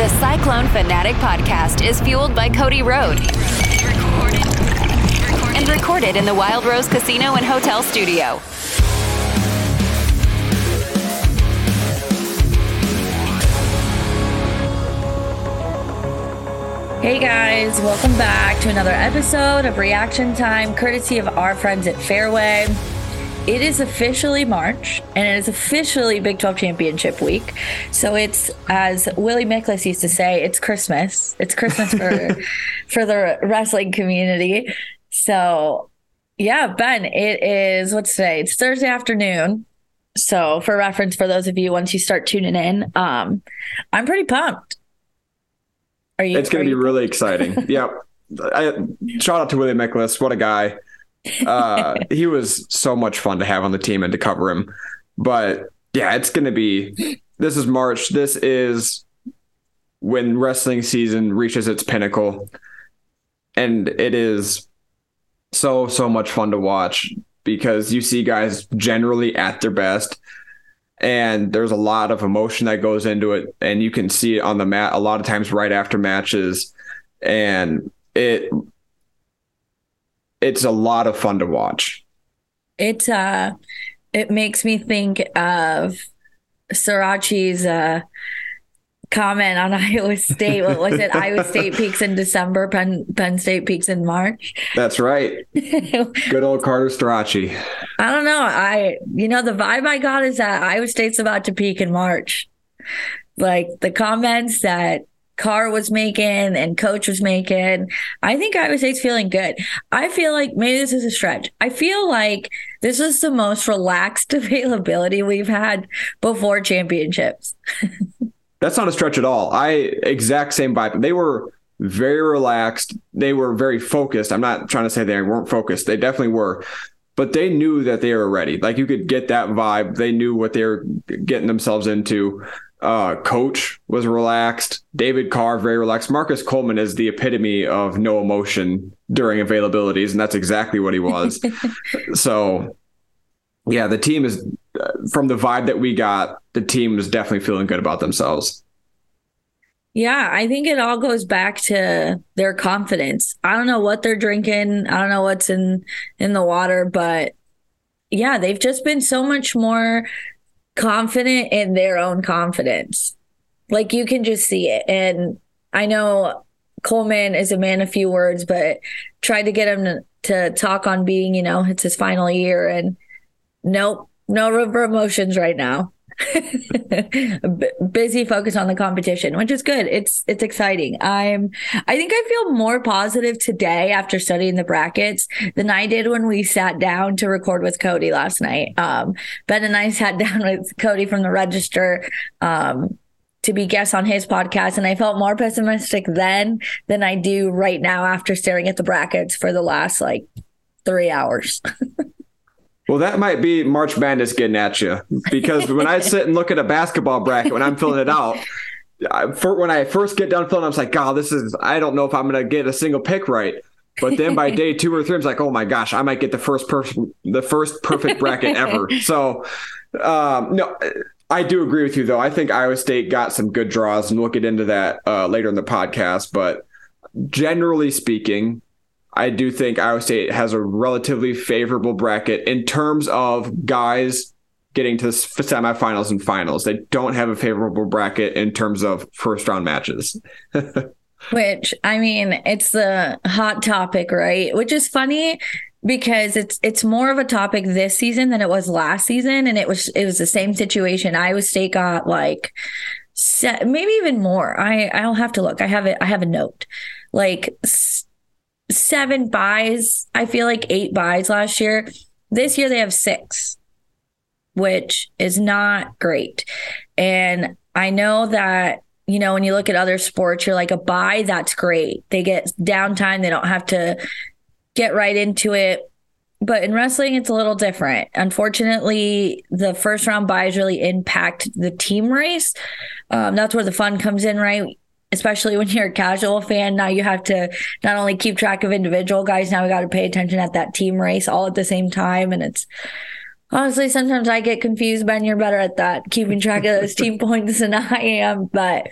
The Cyclone Fanatic podcast is fueled by Cody Road and recorded in the Wild Rose Casino and Hotel Studio. Hey guys, welcome back to another episode of Reaction Time, courtesy of our friends at Fairway. It is officially March and it is officially Big 12 Championship week. So it's, as Willie Miklus used to say, it's Christmas. It's Christmas for, for the wrestling community. So, yeah, Ben, it is, what's today? It's Thursday afternoon. So, for reference, for those of you, once you start tuning in, um, I'm pretty pumped. Are you? It's going to be really exciting. yeah. I, shout out to Willie Miklus. What a guy. Uh, he was so much fun to have on the team and to cover him. But yeah, it's going to be. This is March. This is when wrestling season reaches its pinnacle, and it is so so much fun to watch because you see guys generally at their best and there's a lot of emotion that goes into it and you can see it on the mat a lot of times right after matches and it it's a lot of fun to watch it uh it makes me think of Starocci's uh comment on Iowa State. What was it? Iowa State peaks in December, Penn Penn State peaks in March. That's right. Good old Carter Starocci. I don't know. I you know the vibe I got is that Iowa State's about to peak in March. Like the comments that Carr was making and coach was making. I think Iowa State's feeling good. I feel like maybe this is a stretch. I feel like this is the most relaxed availability we've had before championships. That's not a stretch at all. I exact same vibe. They were very relaxed. They were very focused. I'm not trying to say they weren't focused. They definitely were. But they knew that they were ready. Like you could get that vibe. They knew what they were getting themselves into. Uh, coach was relaxed. David Carr very relaxed. Marcus Coleman is the epitome of no emotion during availabilities, and that's exactly what he was. so, yeah, the team is from the vibe that we got, the team is definitely feeling good about themselves. Yeah, I think it all goes back to their confidence. I don't know what they're drinking. I don't know what's in in the water, but yeah, they've just been so much more confident in their own confidence. Like you can just see it. And I know Coleman is a man of few words, but tried to get him to, to talk on being, you know, it's his final year and nope, no emotions right now. Busy focus on the competition which is good. It's it's exciting. I'm i think i feel more positive today after studying the brackets than i did when we sat down to record with cody last night. Um ben and i sat down with cody from the register um to be guests on his podcast and i felt more pessimistic then than i do right now after staring at the brackets for the last like three hours Well, that might be March Madness getting at you because when I sit and look at a basketball bracket when I'm filling it out, I, for, when I first get done filling, I'm like, God, this is I don't know if I'm going to get a single pick right. But then by day two or three, I'm like, oh my gosh, I might get the first person, the first perfect bracket ever. So, um, no, I do agree with you though. I think Iowa State got some good draws, and we'll get into that uh, later in the podcast. But generally speaking, I do think Iowa State has a relatively favorable bracket in terms of guys getting to the semifinals and finals. They don't have a favorable bracket in terms of first round matches. Which I mean, it's the hot topic, right? Which is funny because it's it's more of a topic this season than it was last season, and it was it was the same situation. Iowa State got like set, maybe even more. I I'll have to look. I have it. I have a note like seven buys. I feel like eight buys last year. This year they have six, which is not great. And I know that you know, when you look at other sports, you're like a buy, that's great. They get downtime, they don't have to get right into it. But in wrestling, it's a little different. Unfortunately, the first round buys really impact the team race. Um, that's where the fun comes in, right? Especially when you're a casual fan. Now you have to not only keep track of individual guys, now we got to pay attention at that team race all at the same time. And it's honestly, sometimes I get confused, Ben. You're better at that, keeping track of those team points than I am. But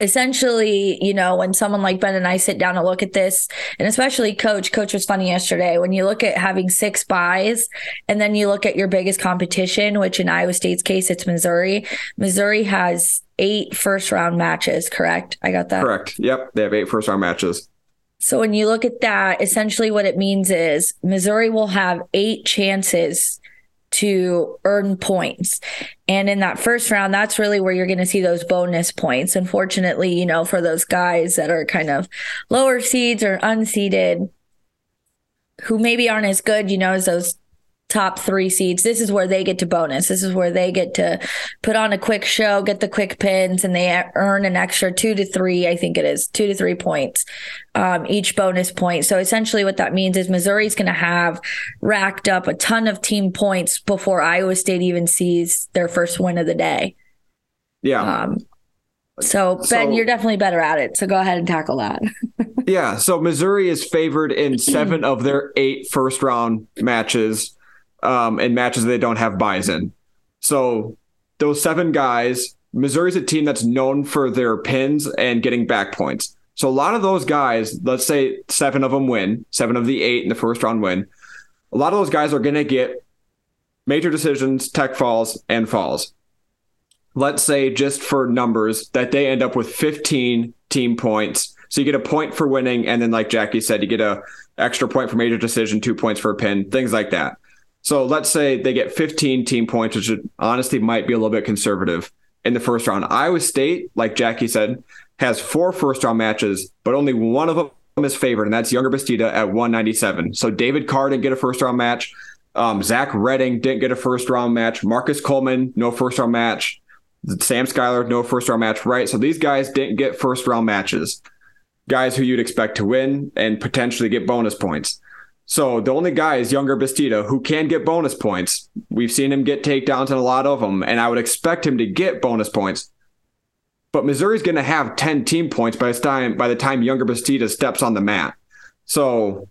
essentially, you know, when someone like Ben and I sit down and look at this, and especially coach, coach was funny yesterday, when you look at having six buys and then you look at your biggest competition, which in Iowa State's case, it's Missouri. Missouri has eight first round matches, correct? I got that. Correct. Yep. They have eight first round matches. So when you look at that, essentially what it means is Missouri will have eight chances to earn points. And in that first round, that's really where you're going to see those bonus points. Unfortunately, you know, for those guys that are kind of lower seeds or unseeded who maybe aren't as good, you know, as those top three seeds, this is where they get to bonus. This is where they get to put on a quick show, get the quick pins, and they earn an extra two to three, I think it is, two to three points um, each bonus point. So essentially, what that means is Missouri's going to have racked up a ton of team points before Iowa State even sees their first win of the day. Yeah. Um, so Ben, so, you're definitely better at it. So go ahead and tackle that. yeah. So Missouri is favored in seven of their eight first round matches um, in matches they don't have buys in. So those seven guys, Missouri's a team that's known for their pins and getting back points. So a lot of those guys, let's say seven of them win, seven of the eight in the first round win. A lot of those guys are going to get major decisions, tech falls, and falls. Let's say just for numbers that they end up with 15 team points. So you get a point for winning, and then like Jackie said, you get a extra point for major decision, two points for a pin, things like that. So let's say they get 15 team points, which honestly might be a little bit conservative in the first round. Iowa State, like Jackie said, has four first round matches, but only one of them is favored, and that's Yonger Bastida at 197. So David Carr didn't get a first round match. Um, Zach Redding didn't get a first round match. Marcus Coleman, no first round match. Sam Schuyler, no first round match, right? So these guys didn't get first round matches. Guys who you'd expect to win and potentially get bonus points. So the only guy is Yonger Bastida, who can get bonus points. We've seen him get takedowns and a lot of them, and I would expect him to get bonus points. But Missouri's going to have 10 team points by the time by the time Yonger Bastida steps on the mat. So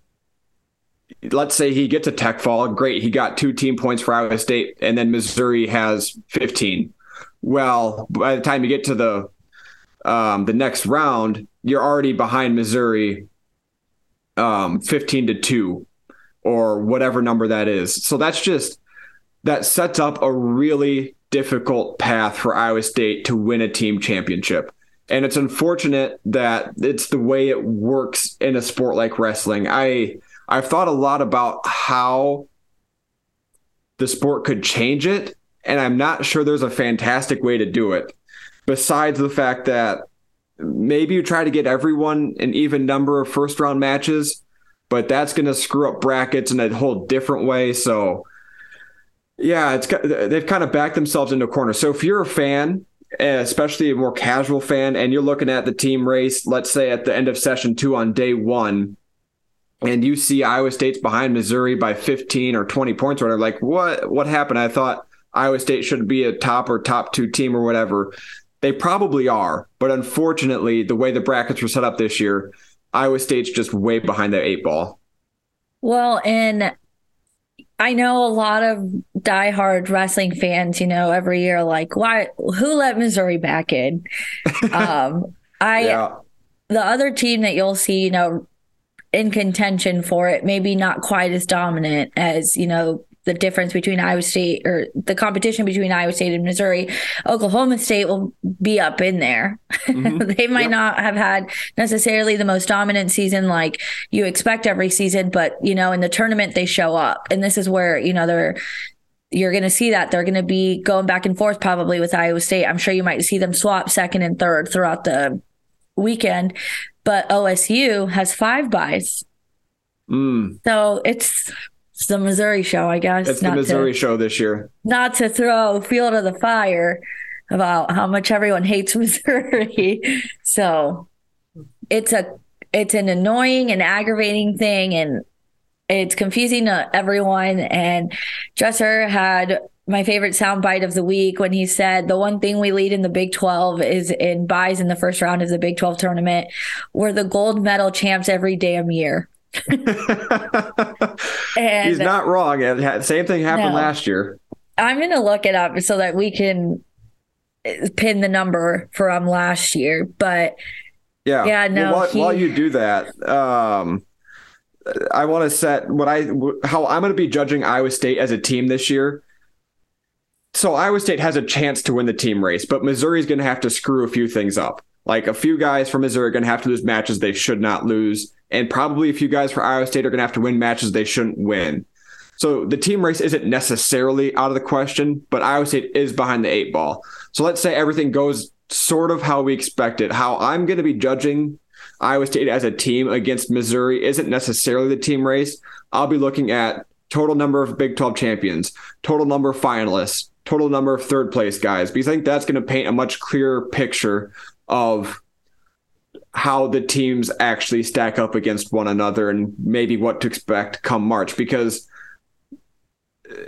let's say he gets a tech fall, great. He got two team points for Iowa State, and then Missouri has 15. Well, by the time you get to the um, the next round, you're already behind Missouri um, 15 to 2 or whatever number that is. So that's just that sets up a really difficult path for Iowa State to win a team championship. And it's unfortunate that it's the way it works in a sport like wrestling. I I've thought a lot about how the sport could change it, and I'm not sure there's a fantastic way to do it. Besides the fact that maybe you try to get everyone an even number of first round matches, but that's going to screw up brackets in a whole different way. So, yeah, it's they've kind of backed themselves into a corner. So if you're a fan, especially a more casual fan, and you're looking at the team race, let's say at the end of session two on day one, and you see Iowa State's behind Missouri by 15 or 20 points, or whatever, like what what happened? I thought Iowa State should be a top or top two team or whatever. They probably are, but unfortunately, the way the brackets were set up this year, Iowa State's just way behind the eight ball. Well, and I know a lot of diehard wrestling fans, you know, every year, like, why, who let Missouri back in? um, I, yeah. the other team that you'll see, you know, in contention for it, maybe not quite as dominant as, you know, the difference between Iowa State or the competition between Iowa State and Missouri. Oklahoma State will be up in there. Mm-hmm. they might yep. not have had necessarily the most dominant season like you expect every season, but you know, in the tournament they show up. And this is where, you know, they're you're going to see that they're going to be going back and forth probably with Iowa State. I'm sure you might see them swap second and third throughout the weekend, but OSU has five byes. Mm. So it's, it's the Missouri show, I guess. It's the Missouri to, show this year. Not to throw fuel to the fire about how much everyone hates Missouri. so it's a it's an annoying and aggravating thing and it's confusing to everyone. And Dresser had my favorite soundbite of the week when he said the one thing we lead in the Big 12 is in buys in the first round of the Big 12 tournament. We're the gold medal champs every damn year. and He's not wrong. Same thing happened no, last year. I'm going to look it up so that we can pin the number from last year. But yeah, yeah, no. Well, while, he, while, you do that, um, I want to set what I how I'm going to be judging Iowa State as a team this year. So Iowa State has a chance to win the team race, but Missouri is going to have to screw a few things up. Like a few guys from Missouri are going to have to lose matches they should not lose, and probably a few guys for Iowa State are going to have to win matches they shouldn't win. So the team race isn't necessarily out of the question, but Iowa State is behind the eight ball. So let's say everything goes sort of how we expect it. How I'm going to be judging Iowa State as a team against Missouri isn't necessarily the team race. I'll be looking at total number of Big 12 champions, total number of finalists, total number of third place guys, because I think that's going to paint a much clearer picture of how the teams actually stack up against one another and maybe what to expect come March. Because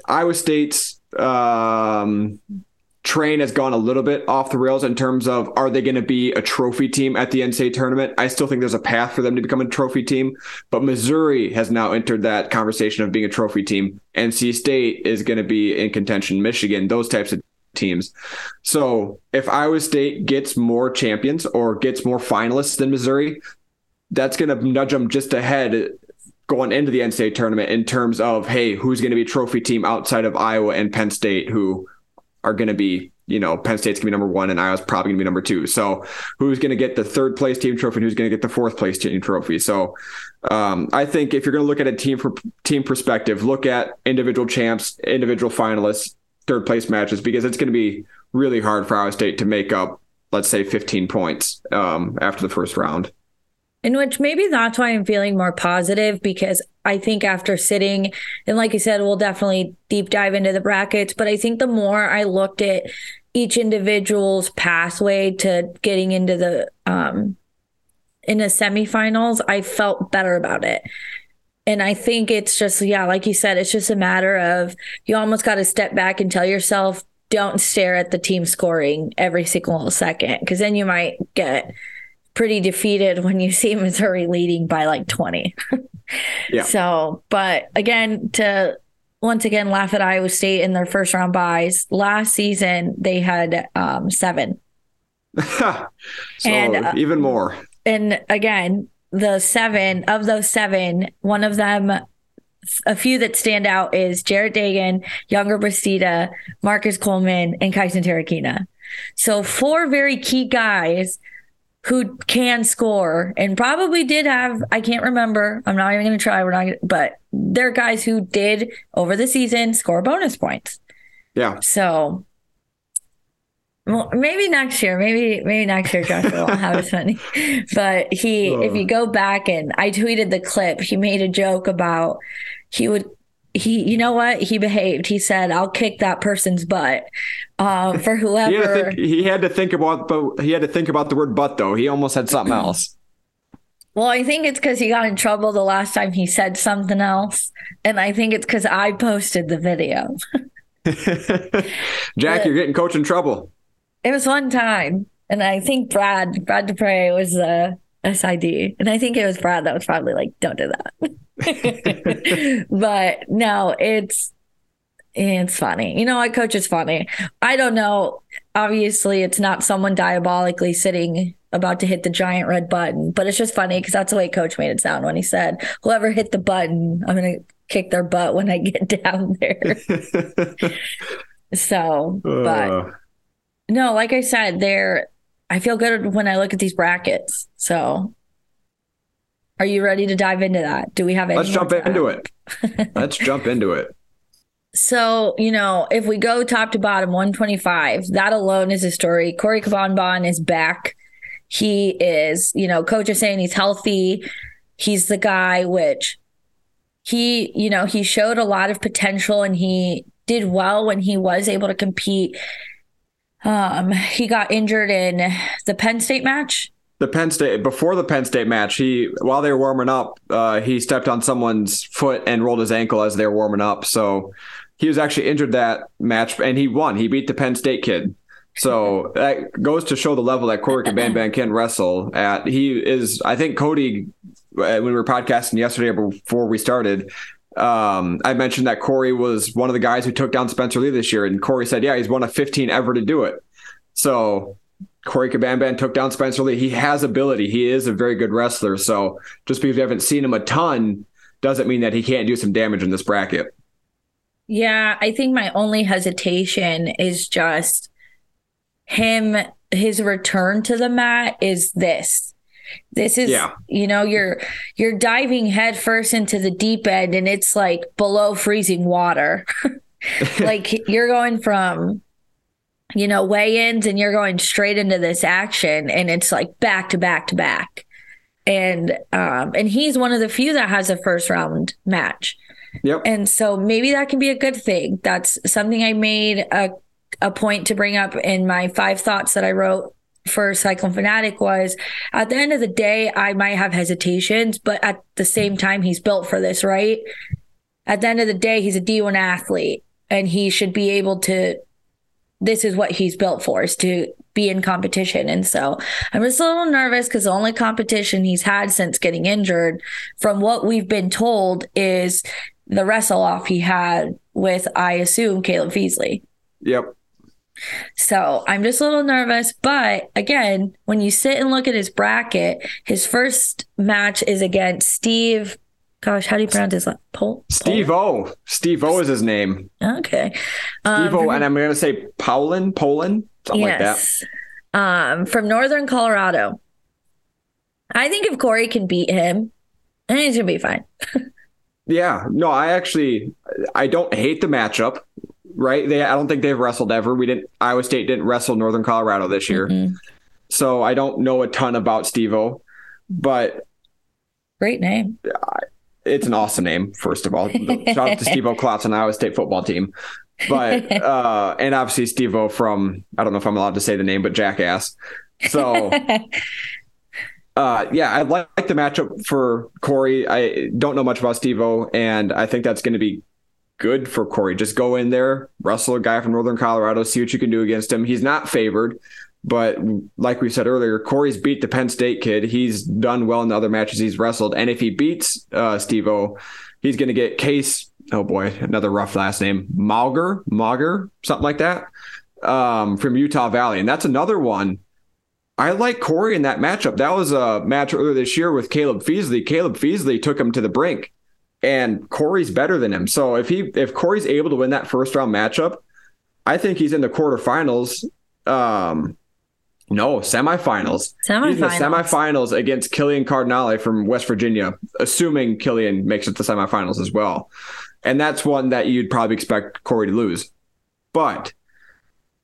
Iowa State's um, train has gone a little bit off the rails in terms of are they going to be a trophy team at the NCAA tournament? I still think there's a path for them to become a trophy team, but Missouri has now entered that conversation of being a trophy team. NC State is going to be in contention, Michigan, those types of teams. So if Iowa State gets more champions or gets more finalists than Missouri, that's going to nudge them just ahead going into the NCAA tournament in terms of, hey, who's going to be trophy team outside of Iowa and Penn State who are going to be, you know, Penn State's going to be number one and Iowa's probably going to be number two. So who's going to get the third place team trophy and who's going to get the fourth place team trophy? So um, I think if you're going to look at a team for team perspective, look at individual champs, individual finalists, third place matches, because it's going to be really hard for Iowa State to make up, let's say, 15 points um, after the first round. In which maybe that's why I'm feeling more positive because I think after sitting, and like you said, we'll definitely deep dive into the brackets, but I think the more I looked at each individual's pathway to getting into the um in the semifinals, I felt better about it. And I think it's just, yeah, like you said, it's just a matter of you almost got to step back and tell yourself, don't stare at the team scoring every single second, because then you might get pretty defeated when you see Missouri leading by like 20. yeah. So, but again, to once again laugh at Iowa State in their first round byes, last season they had um, seven. so and uh, even more. And again, the seven of those seven, one of them a few that stand out is Jarrett Degen, Yonger Bastida, Marcus Coleman, and Kysen Terukina. So four very key guys who can score and probably did have I can't remember. I'm not even going to try. We're not gonna, but they're guys who did over the season score bonus points. Yeah. So well, maybe next year, maybe maybe next year Joshua won't have his money. But he, if you go back and I tweeted the clip, he made a joke about he would he you know what? He behaved. He said i'll kick that person's butt. Uh, for whoever he had, think, he had, to think about but he had to think about the word butt though. He almost said something else. Well i think it's because he got in trouble the last time he said something else and i think it's because i posted the video. Jack but you're getting coach in trouble it was one time and i think brad brad dupre was the sid and i think it was brad that was probably like don't do that but no, it's it's funny. You know what, coach is funny. I don't know. Obviously, it's not someone diabolically sitting about to hit the giant red button, but it's just funny because that's the way coach made it sound when he said, Whoever hit the button, I'm gonna kick their butt when I get down there. so, but uh. No, like I said, they're I feel good when I look at these brackets. So are you ready to dive into that? Do we have any Let's jump time? into it. Let's jump into it. So, you know, if we go top to bottom 125, that alone is a story. Corey Cabanban is back. He is, you know, coach is saying he's healthy. He's the guy which he, you know, he showed a lot of potential and he did well when he was able to compete. Um, he got injured in the Penn State match. The Penn State before the Penn State match, he while they were warming up, uh, he stepped on someone's foot and rolled his ankle as they were warming up. So he was actually injured that match and he won. He beat the Penn State kid. So that goes to show the level that Corey Cabanban can wrestle at. He is, I think Cody, uh, when we were podcasting yesterday before we started, um, I mentioned that Corey was one of the guys who took down Spencer Lee this year, and Corey said, "Yeah, he's one of 15 ever to do it." So Corey Cabanban took down Spencer Lee. He has ability. He is a very good wrestler. So just because you haven't seen him a ton doesn't mean that he can't do some damage in this bracket. Yeah, I think my only hesitation is just him. His return to the mat is this this is yeah. you know you're you're diving headfirst into the deep end and it's like below freezing water. Like you're going from you know weigh-ins and you're going straight into this action and it's like back to back to back. And um and he's one of the few that has a first round match. Yep. And so maybe that can be a good thing. That's something i made a a point to bring up in my five thoughts that i wrote for Cyclone Fanatic was at the end of the day, I might have hesitations, but at the same time, he's built for this, right? At the end of the day, he's a D1 athlete and he should be able to. This is what he's built for is to be in competition. And so I'm just a little nervous because the only competition he's had since getting injured, from what we've been told, is the wrestle off he had with, I assume, Caleb Feasley. Yep. So I'm just a little nervous. But again, when you sit and look at his bracket, his first match is against Steve. Gosh, how do you pronounce his last? Pol- Steve O. Steve O is his name. Okay. Steve O, um, and I'm going to say Poland, Poland, something yes. like that. Um, from Northern Colorado. I think if Corey can beat him, I think he's going to be fine. yeah. No, I actually, I don't hate the matchup right? They I don't think they've wrestled ever. We didn't Iowa State didn't wrestle Northern Colorado this year. Mm-hmm. So I don't know a ton about Stevo, but great name. It's an awesome name, first of all. Shout out to Stevo Klotz on the Iowa State football team. But uh and obviously Stevo from I don't know if I'm allowed to say the name, but Jackass. So uh, yeah, I like the matchup for Corey. I don't know much about Stevo, and I think that's going to be good for Corey. Just go in there, wrestle a guy from Northern Colorado, see what you can do against him. He's not favored, but like we said earlier, Corey's beat the Penn State kid. He's done well in the other matches he's wrestled, and if he beats uh, Steve-O, he's going to get Case. Oh boy, another rough last name, Mauger, Mauger, something like that, um, from Utah Valley, and that's another one. I like Corey in that matchup. That was a match earlier this year with Caleb Feasley. Caleb Feasley took him to the brink and Corey's better than him. So if he if Corey's able to win that first round matchup, I think he's in the quarterfinals. Um, no, semifinals. Semifinals. He's in the semifinals against Killian Cardinale from West Virginia, assuming Killian makes it to semifinals as well. And that's one that you'd probably expect Corey to lose. But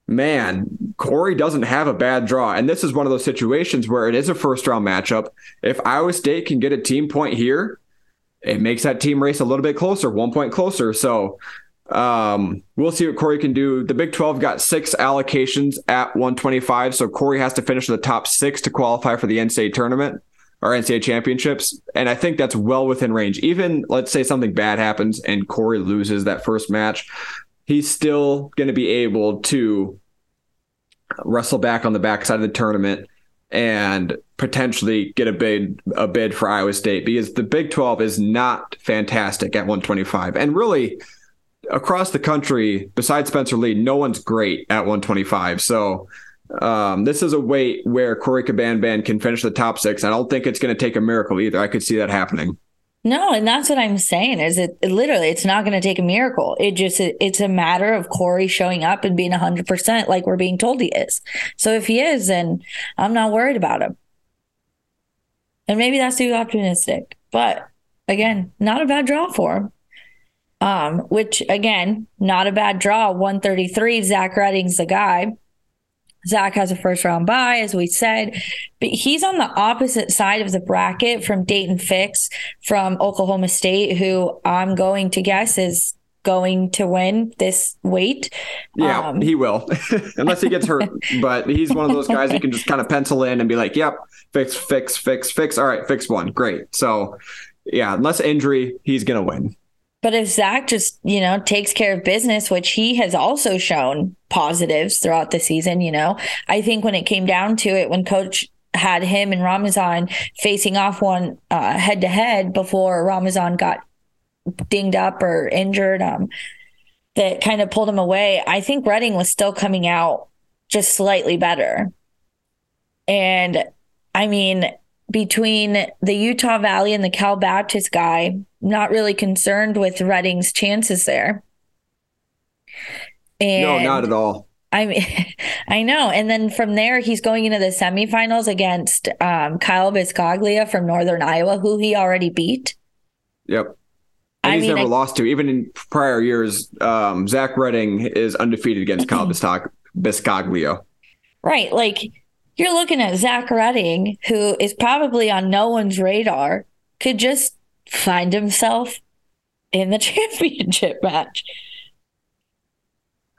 man, Corey doesn't have a bad draw. And this is one of those situations where it is a first round matchup. If Iowa State can get a team point here, it makes that team race a little bit closer, one point closer. So um, we'll see what Corey can do. The Big 12 got six allocations at 125. So Corey has to finish in the top six to qualify for the NCAA tournament or NCAA championships. And I think that's well within range. Even let's say something bad happens and Corey loses that first match, he's still going to be able to wrestle back on the backside of the tournament and potentially get a bid a bid for Iowa State because the Big 12 is not fantastic at 125. And really across the country, besides Spencer Lee, no one's great at 125. So um, this is a weight where Corey Cabanban can finish the top six. I don't think it's going to take a miracle either. I could see that happening. No, and that's what I'm saying is it, it literally it's not going to take a miracle. It just it, it's a matter of Corey showing up and being 100% like we're being told he is. So if he is, then I'm not worried about him. And maybe that's too optimistic. But again, not a bad draw for him. Um, which again, not a bad draw. 133. Zach Redding's the guy. Zach has a first round bye, as we said, but he's on the opposite side of the bracket from Dayton Fix from Oklahoma State, who I'm going to guess is going to win this weight. Yeah, um, he will, unless he gets hurt. but he's one of those guys you can just kind of pencil in and be like, "Yep, fix, fix, fix, fix." All right, fix one, great. So, yeah, unless injury, he's gonna win. But if Zach just, you know, takes care of business, which he has also shown positives throughout the season, you know, I think when it came down to it, when coach had him and Ramazan facing off one head to head before Ramazan got dinged up or injured, um, that kind of pulled him away. I think Redding was still coming out just slightly better. And I mean, between the Utah Valley and the Cal Baptist guy, not really concerned with Redding's chances there. And no, not at all. I mean, I know. And then from there, he's going into the semifinals against um, Kyle Biscoglia from Northern Iowa, who he already beat. Yep. And I he's mean, never I, lost to. Even in prior years, um, Zach Redding is undefeated against Kyle Biscoglia. Right. Like you're looking at Zach Redding, who is probably on no one's radar, could just find himself in the championship match.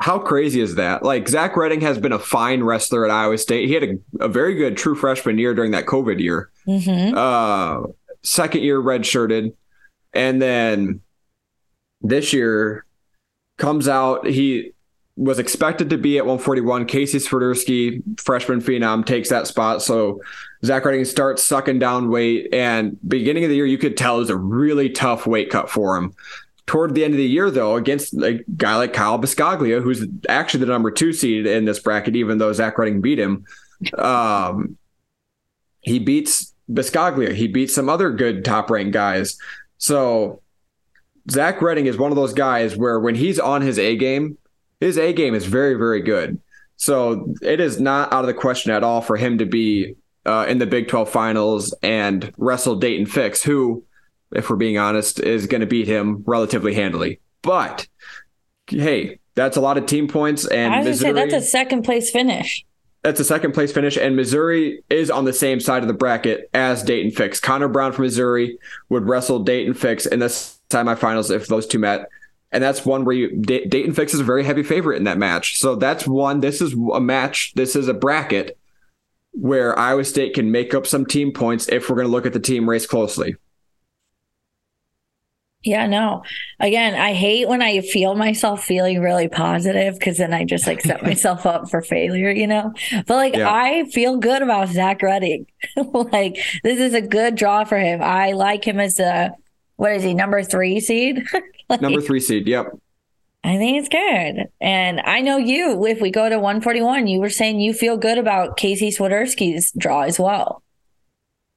How crazy is that? Like Zach Redding has been a fine wrestler at Iowa State. He had a, a very good true freshman year during that COVID year. Mm-hmm. Uh, second year redshirted, and then this year comes out. He was expected to be at 141. Casey Swiderski, freshman phenom, takes that spot. So Zach Redding starts sucking down weight. And beginning of the year, you could tell it was a really tough weight cut for him. Toward the end of the year, though, against a guy like Kyle Biscoglia, who's actually the number two seed in this bracket, even though Zach Redding beat him, um, he beats Biscoglia. He beats some other good top ranked guys. So Zach Redding is one of those guys where when he's on his A game, his A game is very, very good. So it is not out of the question at all for him to be uh, in the Big 12 finals and wrestle Dayton Fix, who, if we're being honest, is going to beat him relatively handily. But hey, that's a lot of team points. And I was say that's a second place finish. That's a second place finish, and Missouri is on the same side of the bracket as Dayton Fix. Connor Brown from Missouri would wrestle Dayton Fix in the semifinals if those two met and that's one where you Dayton Fix is a very heavy favorite in that match. So that's one. This is a match. This is a bracket where Iowa State can make up some team points if we're going to look at the team race closely. Yeah, no. Again, I hate when I feel myself feeling really positive because then I just like set myself up for failure, you know? But like, yeah. I feel good about Zach Redding. like, this is a good draw for him. I like him as a, what is he, number three seed? like, Number three seed. Yep. I think it's good. And I know you, if we go to 141, you were saying you feel good about Casey Swiderski's draw as well.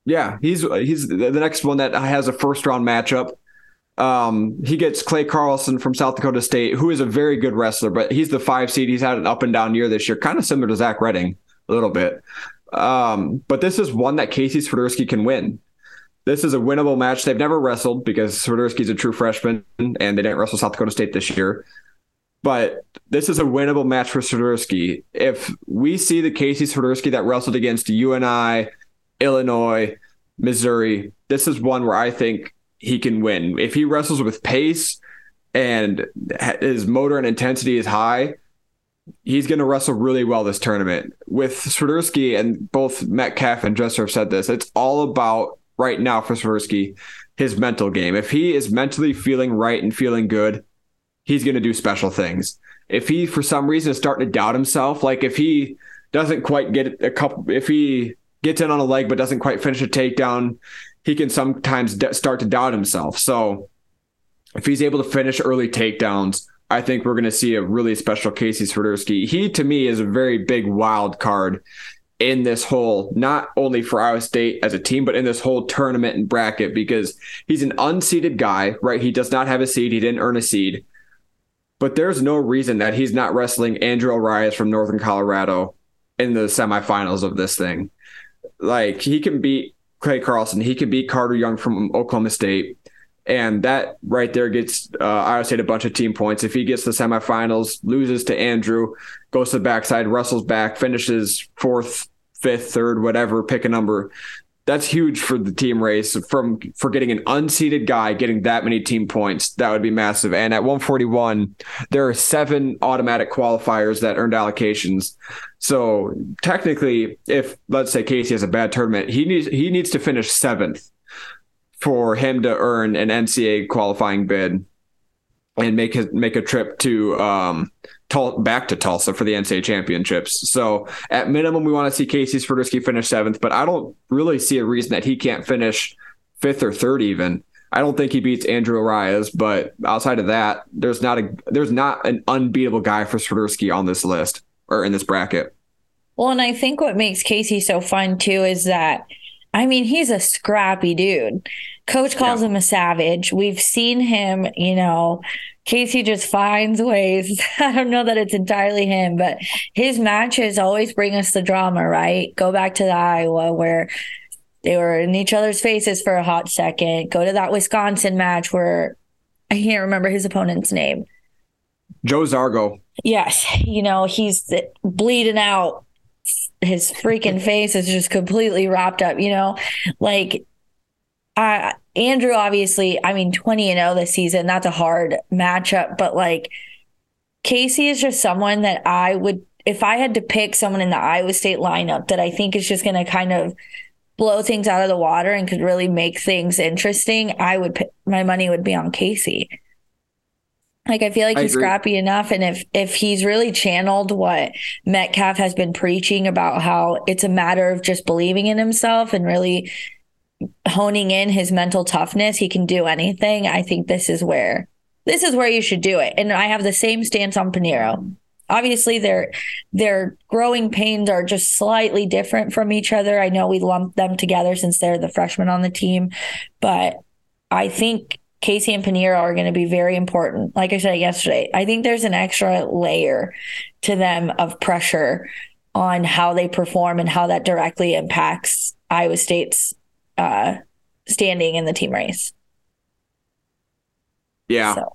Yeah, he's he's the next one that has a first round matchup. Um, he gets Clay Carlson from South Dakota State, who is a very good wrestler, but he's the five seed. He's had an up and down year this year, kind of similar to Zach Redding a little bit. Um, but this is one that Casey Swiderski can win this is a winnable match. They've never wrestled because Swiderski's a true freshman and they didn't wrestle South Dakota State this year. But this is a winnable match for Swiderski. If we see the Casey Swiderski that wrestled against UNI, Illinois, Missouri, this is one where I think he can win. If he wrestles with pace and his motor and intensity is high, he's going to wrestle really well this tournament. With Swiderski and both Metcalf and Dresser have said this, it's all about right now for Swiderski, his mental game. If he is mentally feeling right and feeling good, he's going to do special things. If he, for some reason, is starting to doubt himself, like if he doesn't quite get a couple, if he gets in on a leg but doesn't quite finish a takedown, he can sometimes start to doubt himself. So if he's able to finish early takedowns, I think we're going to see a really special Casey Swiderski. He, to me, is a very big wild card in this whole, not only for Iowa State as a team, but in this whole tournament and bracket because he's an unseeded guy, right? He does not have a seed. He didn't earn a seed. But there's no reason that he's not wrestling Andrew Alirez from Northern Colorado in the semifinals of this thing. Like he can beat Clay Carlson, he can beat Carter Young from Oklahoma State. And that right there gets uh, Iowa State a bunch of team points. If he gets the semifinals, loses to Andrew, goes to the backside, wrestles back, finishes fourth, fifth, third, whatever, pick a number. That's huge for the team race from for getting an unseeded guy getting that many team points. That would be massive. And at 141, there are seven automatic qualifiers that earned allocations. So technically, if let's say Casey has a bad tournament, he needs he needs to finish seventh for him to earn an NCAA qualifying bid and make a, make a trip to um, back to Tulsa for the NCAA championships. So at minimum, we want to see Casey Swiderski finish seventh, but I don't really see a reason that he can't finish fifth or third even. I don't think he beats Andrew Alirez, but outside of that, there's not a there's not an unbeatable guy for Swiderski on this list or in this bracket. Well, and I think what makes Casey so fun too is that I mean, he's a scrappy dude. Coach calls yeah. him a savage. We've seen him, you know, Casey just finds ways. I don't know that it's entirely him, but his matches always bring us the drama, right? Go back to the Iowa where they were in each other's faces for a hot second. Go to that Wisconsin match where I can't remember his opponent's name. Joe Zargo. Yes. You know, he's bleeding out his freaking face is just completely wrapped up, you know? Like uh Andrew obviously, I mean 20 and 0 this season, that's a hard matchup, but like Casey is just someone that I would if I had to pick someone in the Iowa State lineup that I think is just going to kind of blow things out of the water and could really make things interesting, I would my money would be on Casey. Like I feel like I he's agree. scrappy enough, and if if he's really channeled what Metcalf has been preaching about how it's a matter of just believing in himself and really honing in his mental toughness, he can do anything. I think this is where this is where you should do it. And I have the same stance on Paniro. Obviously, their their growing pains are just slightly different from each other. I know we lumped them together since they're the freshmen on the team, but I think Casey and Paniro are going to be very important. Like I said yesterday, I think there's an extra layer to them of pressure on how they perform and how that directly impacts Iowa State's uh, standing in the team race. Yeah. So.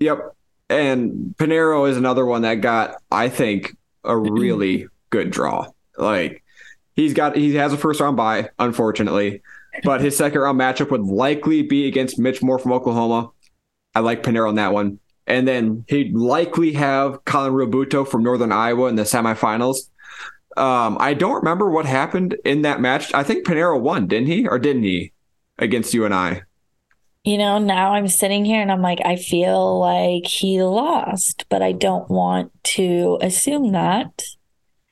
Yep. And Paniro is another one that got, I think, a really good draw. Like he's got, he has a first round bye, unfortunately but his second round matchup would likely be against Mitch Moore from Oklahoma. I like Paniro on that one. And then he'd likely have Colin Realbuto from Northern Iowa in the semifinals. Um, I don't remember what happened in that match. I think Paniro won, didn't he? Or didn't he against you and I? You know, now I'm sitting here and I'm like, I feel like he lost, but I don't want to assume that.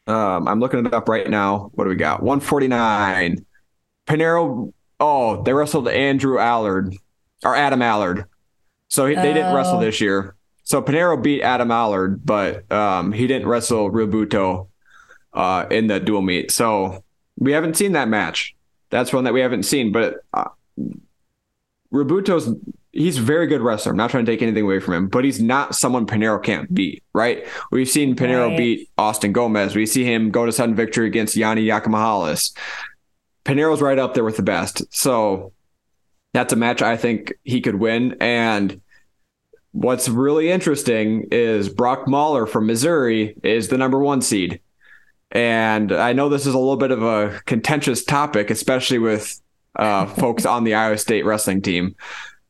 Um, I'm looking it up right now. What do we got? 149. Paniro, oh, they wrestled Andrew Allard or Adam Allard. So he, they didn't wrestle oh. this year. So Paniro beat Adam Allard, but um, he didn't wrestle Realbuto uh, in the dual meet. So we haven't seen that match. That's one that we haven't seen. But uh, Realbuto's he's a very good wrestler. I'm not trying to take anything away from him, but he's not someone Paniro can't beat, right? We've seen Paniro right. beat Austin Gomez. We see him go to sudden victory against Yianni Diakomihalis. Paniro's right up there with the best. So that's a match I think he could win. And what's really interesting is Brock Mauller from Missouri is the number one seed. And I know this is a little bit of a contentious topic, especially with uh, folks on the Iowa State wrestling team.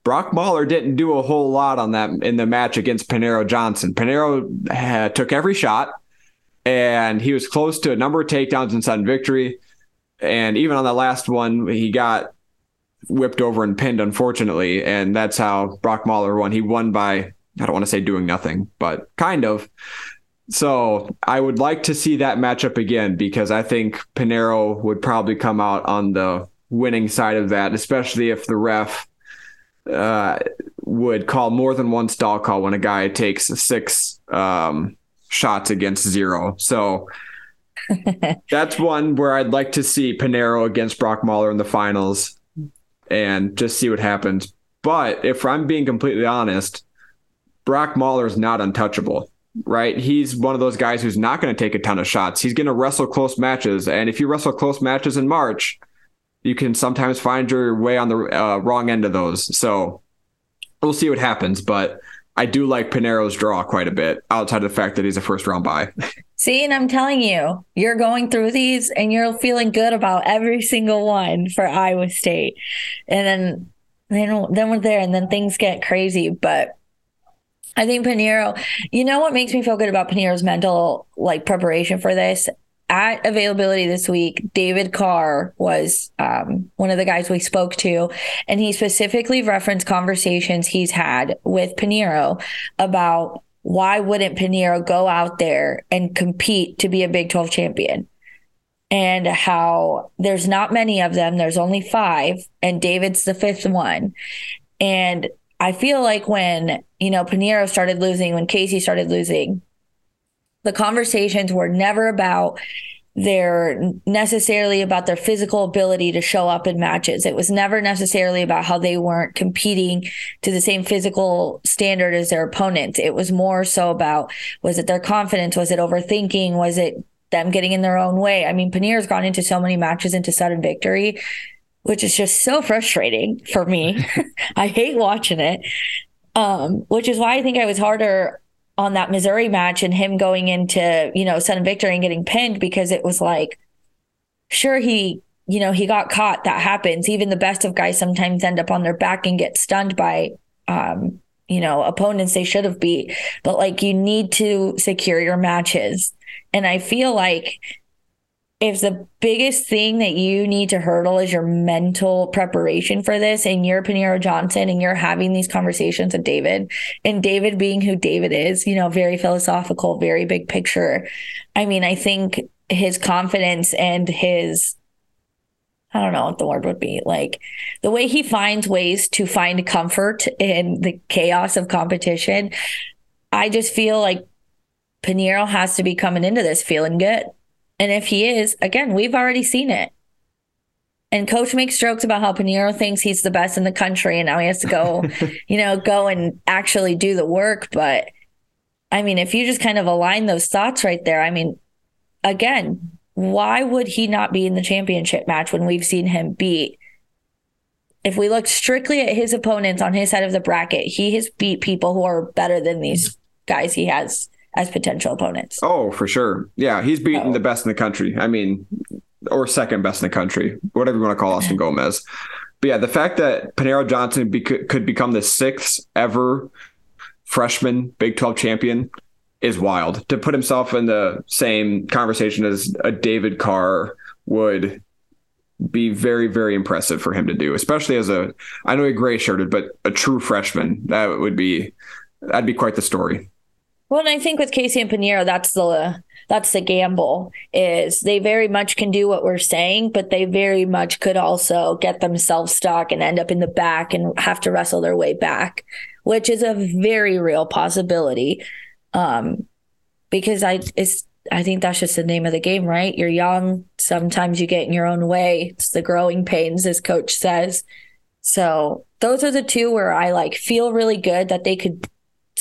Brock Mauller didn't do a whole lot on that in the match against Paniro Johnson. Paniro had, took every shot, and he was close to a number of takedowns and sudden victory. And even on the last one, he got whipped over and pinned, unfortunately. And that's how Brock Mauller won. He won by, I don't want to say doing nothing, but kind of. So I would like to see that matchup again because I think Paniro would probably come out on the winning side of that, especially if the ref uh, would call more than one stall call when a guy takes six um, shots against zero. So That's one where I'd like to see Paniro against Brock Mauller in the finals and just see what happens. But if I'm being completely honest, Brock Mauller is not untouchable, right? He's one of those guys who's not going to take a ton of shots. He's going to wrestle close matches. And if you wrestle close matches in March, you can sometimes find your way on the uh, wrong end of those. So we'll see what happens. But I do like Paniro's draw quite a bit outside of the fact that he's a first round bye. See, and I'm telling you, you're going through these and you're feeling good about every single one for Iowa State. And then then then we're there and then things get crazy. But I think Paniro, you know what makes me feel good about Paniro's mental like preparation for this? At availability this week, David Carr was um, one of the guys we spoke to, and he specifically referenced conversations he's had with Paniro about why wouldn't Paniro go out there and compete to be a Big 12 champion? And how there's not many of them, there's only five, and David's the fifth one. And I feel like when, you know, Paniro started losing, when Casey started losing, the conversations were never about they're necessarily about their physical ability to show up in matches. It was never necessarily about how they weren't competing to the same physical standard as their opponents. It was more so about was it their confidence? Was it overthinking? Was it them getting in their own way? I mean, Paniro's gone into so many matches into sudden victory, which is just so frustrating for me. I hate watching it. Um, which is why I think I was harder on that Missouri match and him going into, you know, sudden victory and getting pinned because it was like, sure, he, you know, he got caught. That happens. Even the best of guys sometimes end up on their back and get stunned by, um, you know, opponents they should have beat. But like, you need to secure your matches. And I feel like if the biggest thing that you need to hurdle is your mental preparation for this and you're Paniro Johnson and you're having these conversations with David and David being who David is, you know, very philosophical, very big picture. I mean, I think his confidence and his I don't know what the word would be like the way he finds ways to find comfort in the chaos of competition. I just feel like Paniro has to be coming into this feeling good. And if he is, again, we've already seen it. And coach makes jokes about how Paniro thinks he's the best in the country and now he has to go, you know, go and actually do the work. But I mean, if you just kind of align those thoughts right there, I mean, again, why would he not be in the championship match when we've seen him beat? If we look strictly at his opponents on his side of the bracket, he has beat people who are better than these guys he has as potential opponents. Oh, for sure. Yeah, he's beaten the best in the country. I mean, or second best in the country, whatever you want to call Austin Gomez. But yeah, the fact that Paniro Johnson be- could become the sixth ever freshman Big 12 champion is wild. To put himself in the same conversation as a David Carr would be very, very impressive for him to do, especially as a, I know he gray shirted, but a true freshman. That would be, that'd be quite the story. Well, and I think with Casey and Paniro, that's the that's the gamble is they very much can do what we're saying, but they very much could also get themselves stuck and end up in the back and have to wrestle their way back, which is a very real possibility. Um, because I it's I think that's just the name of the game, right? You're young. Sometimes you get in your own way. It's the growing pains, as coach says. So those are the two where I like feel really good that they could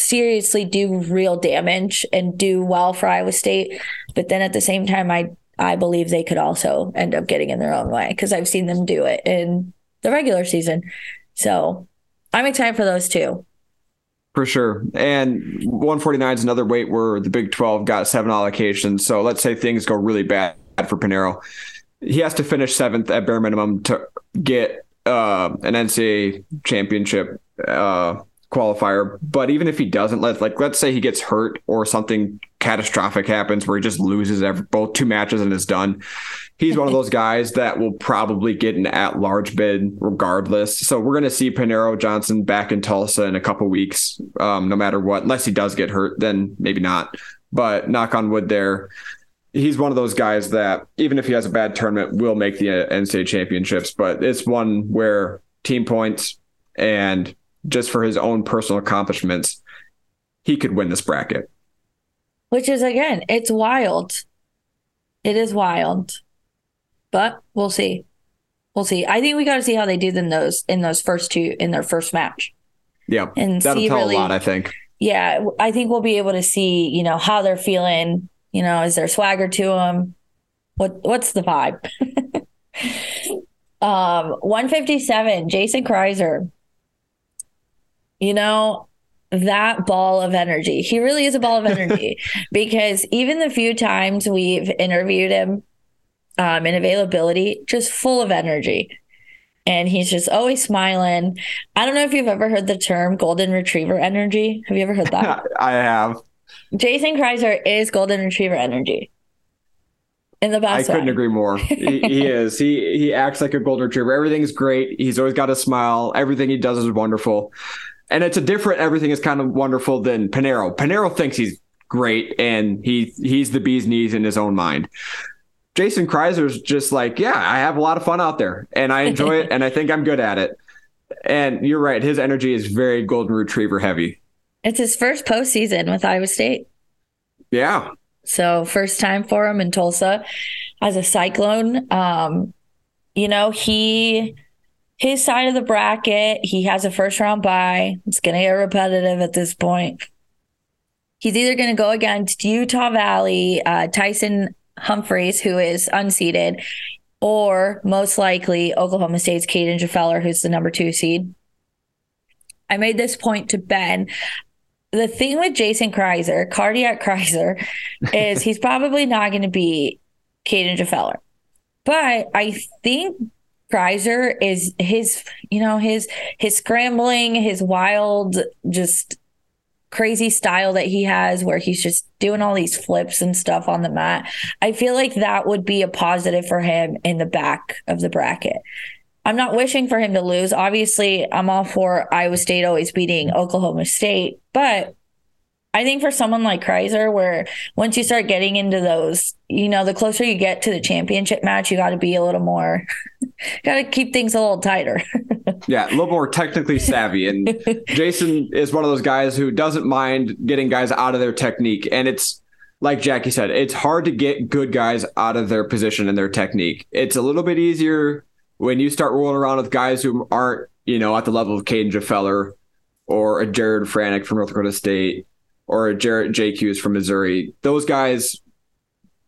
seriously do real damage and do well for Iowa State. But then at the same time, I I believe they could also end up getting in their own way because I've seen them do it in the regular season. So I'm excited for those two. For sure. And 149 is another weight where the Big 12 got seven allocations. So let's say things go really bad for Paniro. He has to finish seventh at bare minimum to get uh, an NCAA championship uh, qualifier. But even if he doesn't, let like let's say he gets hurt or something catastrophic happens where he just loses every, both two matches and is done. He's one of those guys that will probably get an at-large bid regardless. So we're going to see Paniro Johnson back in Tulsa in a couple weeks, um, no matter what. Unless he does get hurt, then maybe not. But knock on wood, there. He's one of those guys that even if he has a bad tournament, will make the NCAA championships. But it's one where team points and just for his own personal accomplishments, he could win this bracket. Which is again, it's wild. It is wild, but we'll see. We'll see. I think we got to see how they do in those in those first two in their first match. Yeah, and that'll tell really, a lot. I think. Yeah, I think we'll be able to see you know how they're feeling. You know, is there swagger to them? What what's the vibe? um, one fifty seven. Jason Kraisser. You know, that ball of energy. He really is a ball of energy because even the few times we've interviewed him um, in availability, just full of energy. And he's just always smiling. I don't know if you've ever heard the term golden retriever energy. Have you ever heard that? I have. Jason Kraisser is golden retriever energy. In the best I couldn't way. agree more. he, he is. He he acts like a golden retriever. Everything's great. He's always got a smile. Everything he does is wonderful and it's a different everything is kind of wonderful than Paniro. Paniro thinks he's great and he he's the bee's knees in his own mind. Jason Kraisser's just like, yeah, I have a lot of fun out there and I enjoy it and I think I'm good at it. And you're right, his energy is very golden retriever heavy. It's his first postseason with Iowa State. Yeah. So first time for him in Tulsa as a Cyclone. Um, you know, he his side of the bracket, he has a first round bye. It's going to get repetitive at this point. He's either going to go against Utah Valley, uh, Tyson Humphreys, who is unseeded, or most likely Oklahoma State's Kaden Gfeller, who's the number two seed. I made this point to Ben. The thing with Jason Kraisser, cardiac Kraisser, is he's probably not going to be Kaden Gfeller. But I think Kraisser is his, you know, his his scrambling, his wild, just crazy style that he has where he's just doing all these flips and stuff on the mat. I feel like that would be a positive for him in the back of the bracket. I'm not wishing for him to lose. Obviously, I'm all for Iowa State always beating Oklahoma State, but I think for someone like Kraisser, where once you start getting into those, you know, the closer you get to the championship match, you got to be a little more, got to keep things a little tighter. yeah, a little more technically savvy. And Jason is one of those guys who doesn't mind getting guys out of their technique. And it's like Jackie said, it's hard to get good guys out of their position and their technique. It's a little bit easier when you start rolling around with guys who aren't, you know, at the level of Kaden Gfeller or a Jared Franek from North Dakota State or a Jarrett Jacques from Missouri, those guys,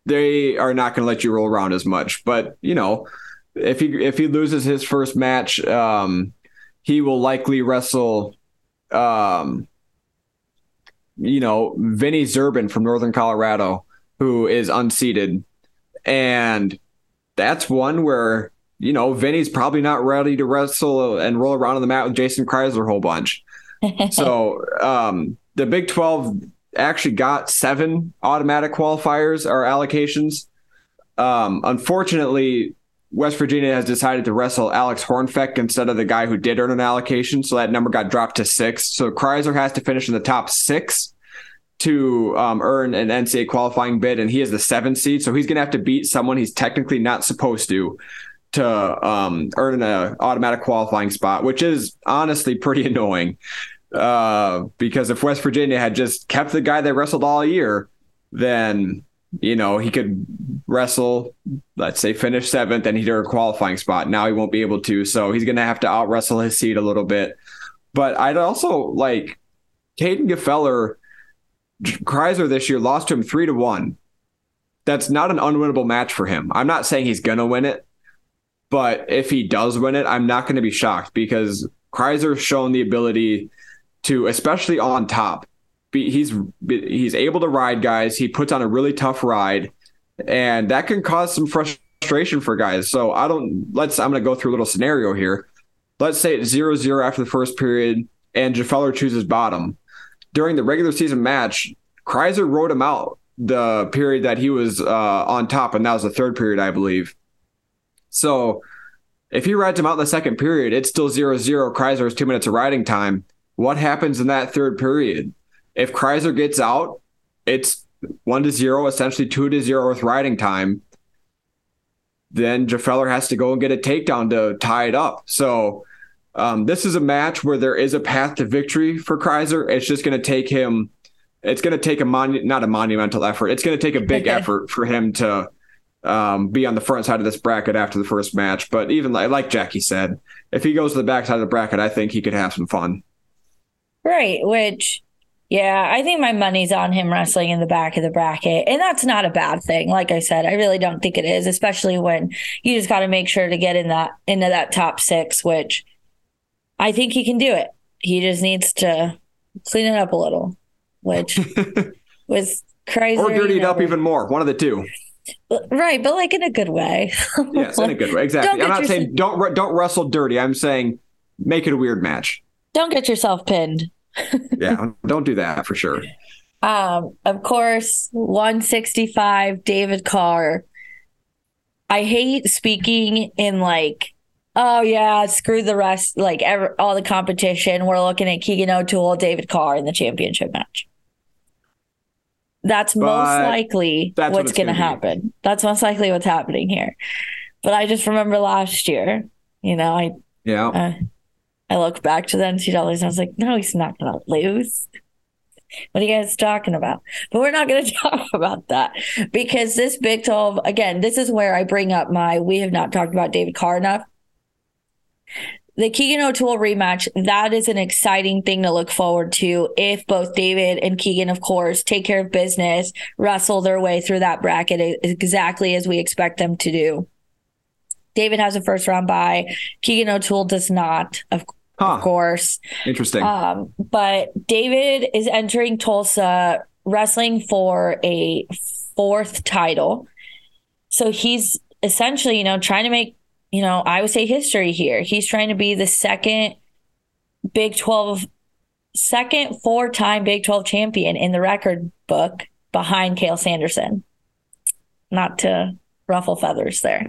they are not going to let you roll around as much. But you know, if he if he loses his first match, um, he will likely wrestle, um, you know, Vinny Zerban from Northern Colorado, who is unseated, and that's one where you know Vinny's probably not ready to wrestle and roll around on the mat with Jason Kraisser a whole bunch. so um, the Big 12 actually got seven automatic qualifiers or allocations. Um, unfortunately, West Virginia has decided to wrestle Alex Hornfeck instead of the guy who did earn an allocation. So that number got dropped to six. So Kraisser has to finish in the top six to um, earn an NCAA qualifying bid, and he is the seventh seed. So he's going to have to beat someone he's technically not supposed to to um, earn an automatic qualifying spot, which is honestly pretty annoying. Uh, because if West Virginia had just kept the guy they wrestled all year, then you know he could wrestle, let's say finish seventh, and he'd earn a qualifying spot. Now he won't be able to, so he's going to have to out wrestle his seat a little bit. But I'd also like Kaden Gfeller, Kraisser this year lost to him three to one. That's not an unwinnable match for him. I'm not saying he's going to win it, but if he does win it, I'm not going to be shocked because Kraisser's shown the ability to especially on top. He's he's able to ride guys. He puts on a really tough ride, and that can cause some frustration for guys. So I don't. Let's. I'm going to go through a little scenario here. Let's say it's zero zero after the first period, and Gfeller chooses bottom. During the regular season match, Kraisser rode him out the period that he was uh, on top, and that was the third period, I believe. So if he rides him out in the second period, it's still zero zero. Kraisser has two minutes of riding time what happens in that third period? If Kraisser gets out, it's one to zero, essentially two to zero with riding time. Then Gfeller has to go and get a takedown to tie it up. So um, this is a match where there is a path to victory for Kraisser. It's just going to take him. It's going to take a mon- not a monumental effort. It's going to take a big effort for him to um, be on the front side of this bracket after the first match. But even like, like Jackie said, if he goes to the back side of the bracket, I think he could have some fun. Right. Which, yeah, I think my money's on him wrestling in the back of the bracket. And that's not a bad thing. Like I said, I really don't think it is, especially when you just got to make sure to get in that into that top six, which I think he can do it. He just needs to clean it up a little, which was crazy. Or dirty it up even more. One of the two. Right, but like in a good way. yes, in a good way. Exactly. I'm not your... saying don't don't wrestle dirty. I'm saying make it a weird match. Don't get yourself pinned. Yeah, don't do that for sure. Um, of course, 165 David Carr. I hate speaking in like, oh yeah, screw the rest, like ever, all the competition. We're looking at Keegan O'Toole, David Carr in the championship match. That's but most likely that's what's what going to happen. That's most likely what's happening here. But I just remember last year, you know, I yeah. Uh, I look back to the NCAAs and I was like, no, he's not going to lose. What are you guys talking about? But we're not going to talk about that because this Big 12, again, this is where I bring up my, we have not talked about David Carr enough. The Keegan O'Toole rematch, that is an exciting thing to look forward to if both David and Keegan, of course, take care of business, wrestle their way through that bracket exactly as we expect them to do. David has a first round bye. Keegan O'Toole does not, of, huh. of course. Interesting. Um, but David is entering Tulsa wrestling for a fourth title. So he's essentially, you know, trying to make, you know, I would say history here. He's trying to be the second Big 12, second four time Big 12 champion in the record book behind Cael Sanderson. Not to ruffle feathers there.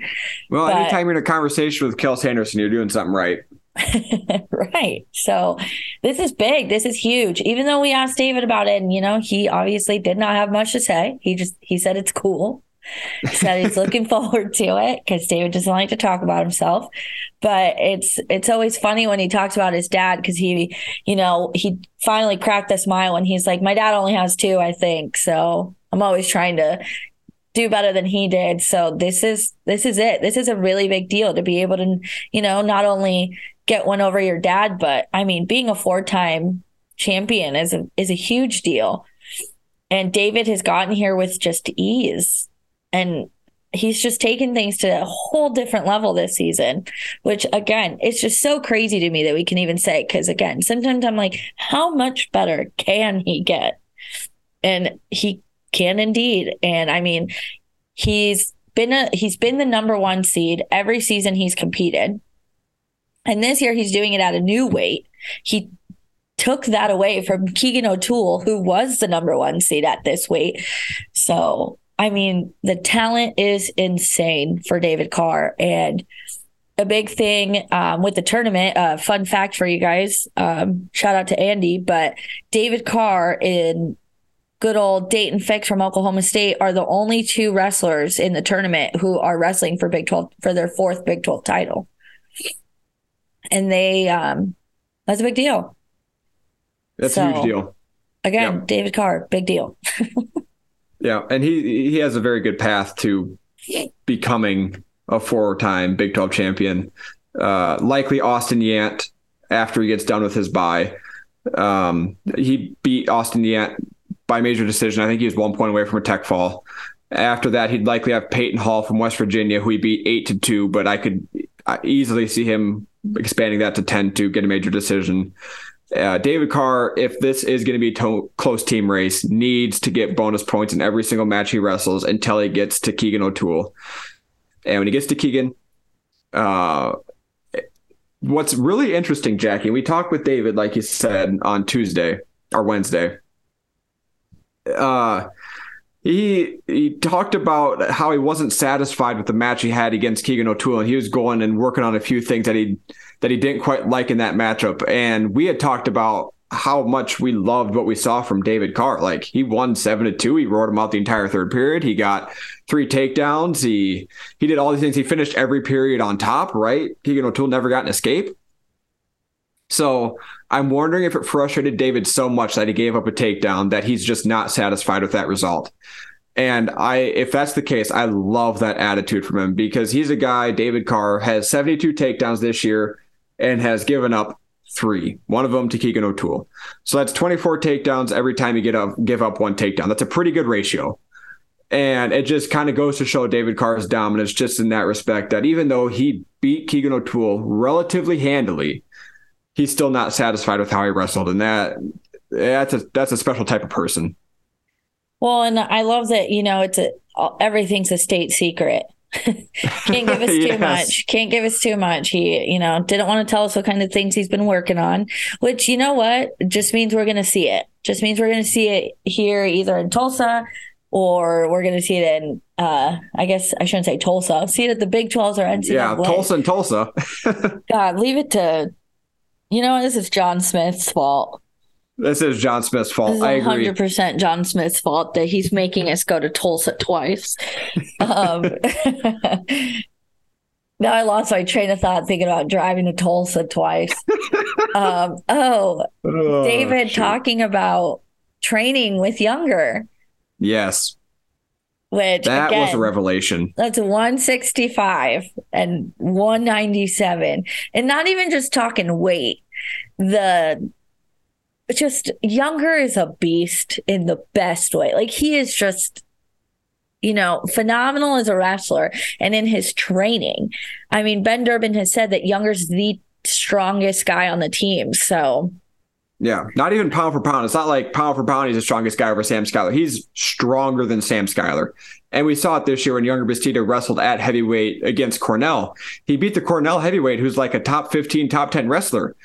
Well, but, anytime you're in a conversation with Cael Sanderson, you're doing something right. right. So this is big. This is huge. Even though we asked David about it, and you know, he obviously did not have much to say. He just he said it's cool. He said he's looking forward to it because David doesn't like to talk about himself. But it's it's always funny when he talks about his dad because he, you know, he finally cracked a smile when he's like, My dad only has two, I think. So I'm always trying to do better than he did. So this is this is it. This is a really big deal to be able to, you know, not only get one over your dad, but I mean, being a four-time champion is a is a huge deal. And David has gotten here with just ease. And he's just taken things to a whole different level this season, which again, it's just so crazy to me that we can even say. Cause again, sometimes I'm like, how much better can he get? And he can indeed. And I mean, he's been a he's been the number one seed every season he's competed. And this year he's doing it at a new weight. He took that away from Keegan O'Toole, who was the number one seed at this weight. So, I mean, the talent is insane for David Carr. And a big thing um, with the tournament, uh, fun fact for you guys, um, shout out to Andy, but David Carr in good old Dayton Fix from Oklahoma State are the only two wrestlers in the tournament who are wrestling for Big 12 for their fourth Big 12 title. And they um that's a big deal. That's so, a huge deal. Again, yep. David Carr, big deal. yeah, and he he has a very good path to becoming a four-time Big 12 champion. Uh, likely Austin Yant after he gets done with his bye. Um, he beat Austin Yant by major decision. I think he was one point away from a tech fall. After that, he'd likely have Peyton Hall from West Virginia, who he beat eight to two, but I could easily see him expanding that to 10 to get a major decision. Uh, David Carr, if this is going to be a to- close team race, needs to get bonus points in every single match he wrestles until he gets to Keegan O'Toole. And when he gets to Keegan, uh, what's really interesting, Jackie, we talked with David, like you said, on Tuesday or Wednesday uh, he he talked about how he wasn't satisfied with the match he had against Keegan O'Toole, and he was going and working on a few things that he that he didn't quite like in that matchup. And we had talked about how much we loved what we saw from David Carr. Like he won seven to two. He roared him out the entire third period. He got three takedowns. He he did all these things. He finished every period on top. Right? Keegan O'Toole never got an escape. So I'm wondering if it frustrated David so much that he gave up a takedown that he's just not satisfied with that result. And I, if that's the case, I love that attitude from him because he's a guy, David Carr, has 72 takedowns this year and has given up three, one of them to Keegan O'Toole. So that's 24 takedowns every time you get up, give up one takedown. That's a pretty good ratio. And it just kind of goes to show David Carr's dominance just in that respect that even though he beat Keegan O'Toole relatively handily, he's still not satisfied with how he wrestled. And that that's a that's a special type of person. Well, and I love that, you know, it's a everything's a state secret. Can't give us too yes. much. Can't give us too much. He, you know, didn't want to tell us what kind of things he's been working on, which, you know what, just means we're going to see it. Just means we're going to see it here either in Tulsa or we're going to see it in, uh, I guess I shouldn't say Tulsa. See it at the Big 12s or NCAA. Yeah, Tulsa and Tulsa. God, leave it to, you know, this is John Smith's fault. This is John Smith's fault. I agree. 100% John Smith's fault that he's making us go to Tulsa twice. um, now I lost my train of thought thinking about driving to Tulsa twice. um, oh, oh, David talking about training with Yonger. Yes. Which that again, was a revelation. That's 165 and 197. And not even just talking weight. The just Yonger is a beast in the best way. Like he is just, you know, phenomenal as a wrestler and in his training. I mean, Ben Durbin has said that Yonger's the strongest guy on the team. So yeah, not even pound for pound. It's not like pound for pound, he's the strongest guy over Sam Schuyler. He's stronger than Sam Schuyler. And we saw it this year when Yonger Bastida wrestled at heavyweight against Cornell. He beat the Cornell heavyweight, who's like a top 15, top 10 wrestler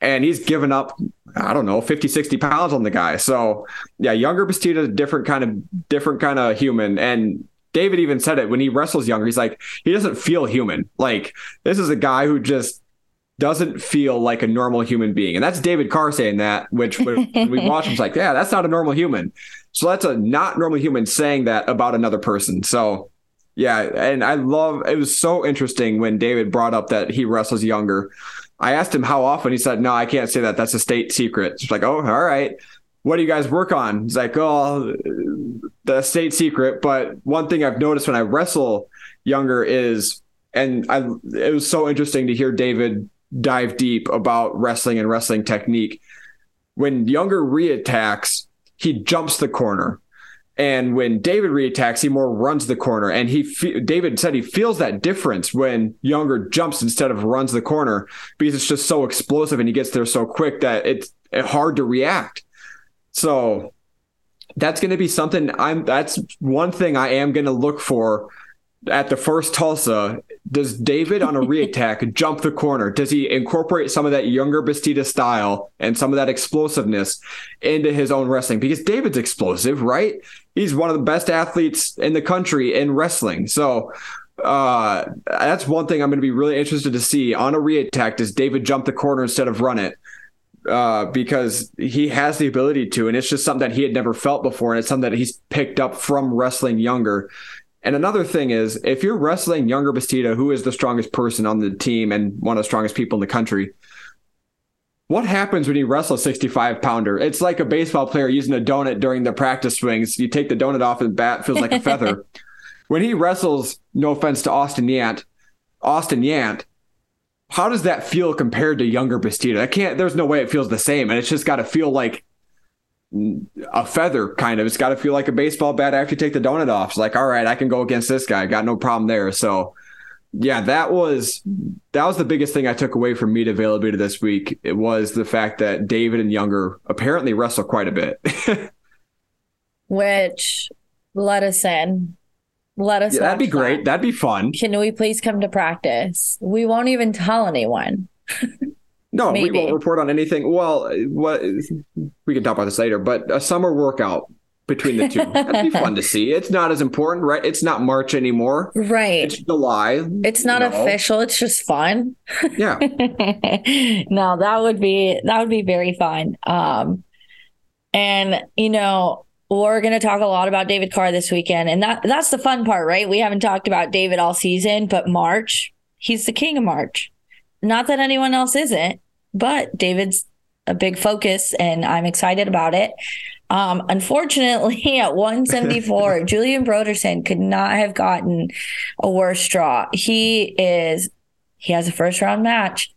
and he's given up i don't know 50 60 pounds on the guy. So yeah Yonger bastida different kind of different kind of human. And david even said it when he wrestles Yonger he's like he doesn't feel human. Like this is a guy who just doesn't feel like a normal human being. And that's david carr saying that which when we watch him it's like yeah that's not a normal human. So that's a not normal human saying that about another person. So yeah and i love it was so interesting when david brought up that he wrestles Yonger I asked him how often. He said, "No, I can't say that. That's a state secret." It's like, "Oh, all right. What do you guys work on?" He's like, "Oh, the state secret." But one thing I've noticed when I wrestle Yonger is, and I, it was so interesting to hear David dive deep about wrestling and wrestling technique. When Yonger reattacks, he jumps the corner. And when David reattacks, he more runs the corner. And he, David said he feels that difference when Yonger jumps instead of runs the corner because it's just so explosive and he gets there so quick that it's hard to react. So that's going to be something I'm, that's one thing I am going to look for at the first Tulsa, does David on a reattack jump the corner? Does he incorporate some of that Yonger Bastida style and some of that explosiveness into his own wrestling? Because David's explosive, right? He's one of the best athletes in the country in wrestling. So uh, that's one thing I'm going to be really interested to see on a reattack. Does David jump the corner instead of run it? Uh, because he has the ability to, and it's just something that he had never felt before, and it's something that he's picked up from wrestling Yonger. And another thing is, if you're wrestling Yonger Bastida, who is the strongest person on the team and one of the strongest people in the country, what happens when you wrestle a 65 pounder? It's like a baseball player using a donut during the practice swings. You take the donut off and the bat feels like a feather. when he wrestles, no offense to Austin Yant, Austin Yant, how does that feel compared to Yonger Bastida? I can't, there's no way it feels the same. And it's just got to feel like a feather kind of. It's got to feel like a baseball bat after you take the donut off. It's like, all right, I can go against this guy. Got no problem there. So yeah, that was that was the biggest thing I took away from meat availability this week. It was the fact that David and Yonger apparently wrestle quite a bit. Which let us in. Let us. Yeah, that'd be great. That. That'd be fun. Can we please come to practice? We won't even tell anyone. No, Maybe. we won't report on anything. Well, what we can talk about this later, but a summer workout between the two. That'd be fun to see. It's not as important, right? It's not March anymore. Right. It's July. It's not official. It's just fun. Yeah. no, that would be that would be very fun. Um and you know, we're going to talk a lot about David Carr this weekend and that that's the fun part, right? We haven't talked about David all season, but March, he's the king of March. Not that anyone else isn't, but David's a big focus, and I'm excited about it. Um, unfortunately, at 174, Julien Broderson could not have gotten a worse draw. He is he has a first round match,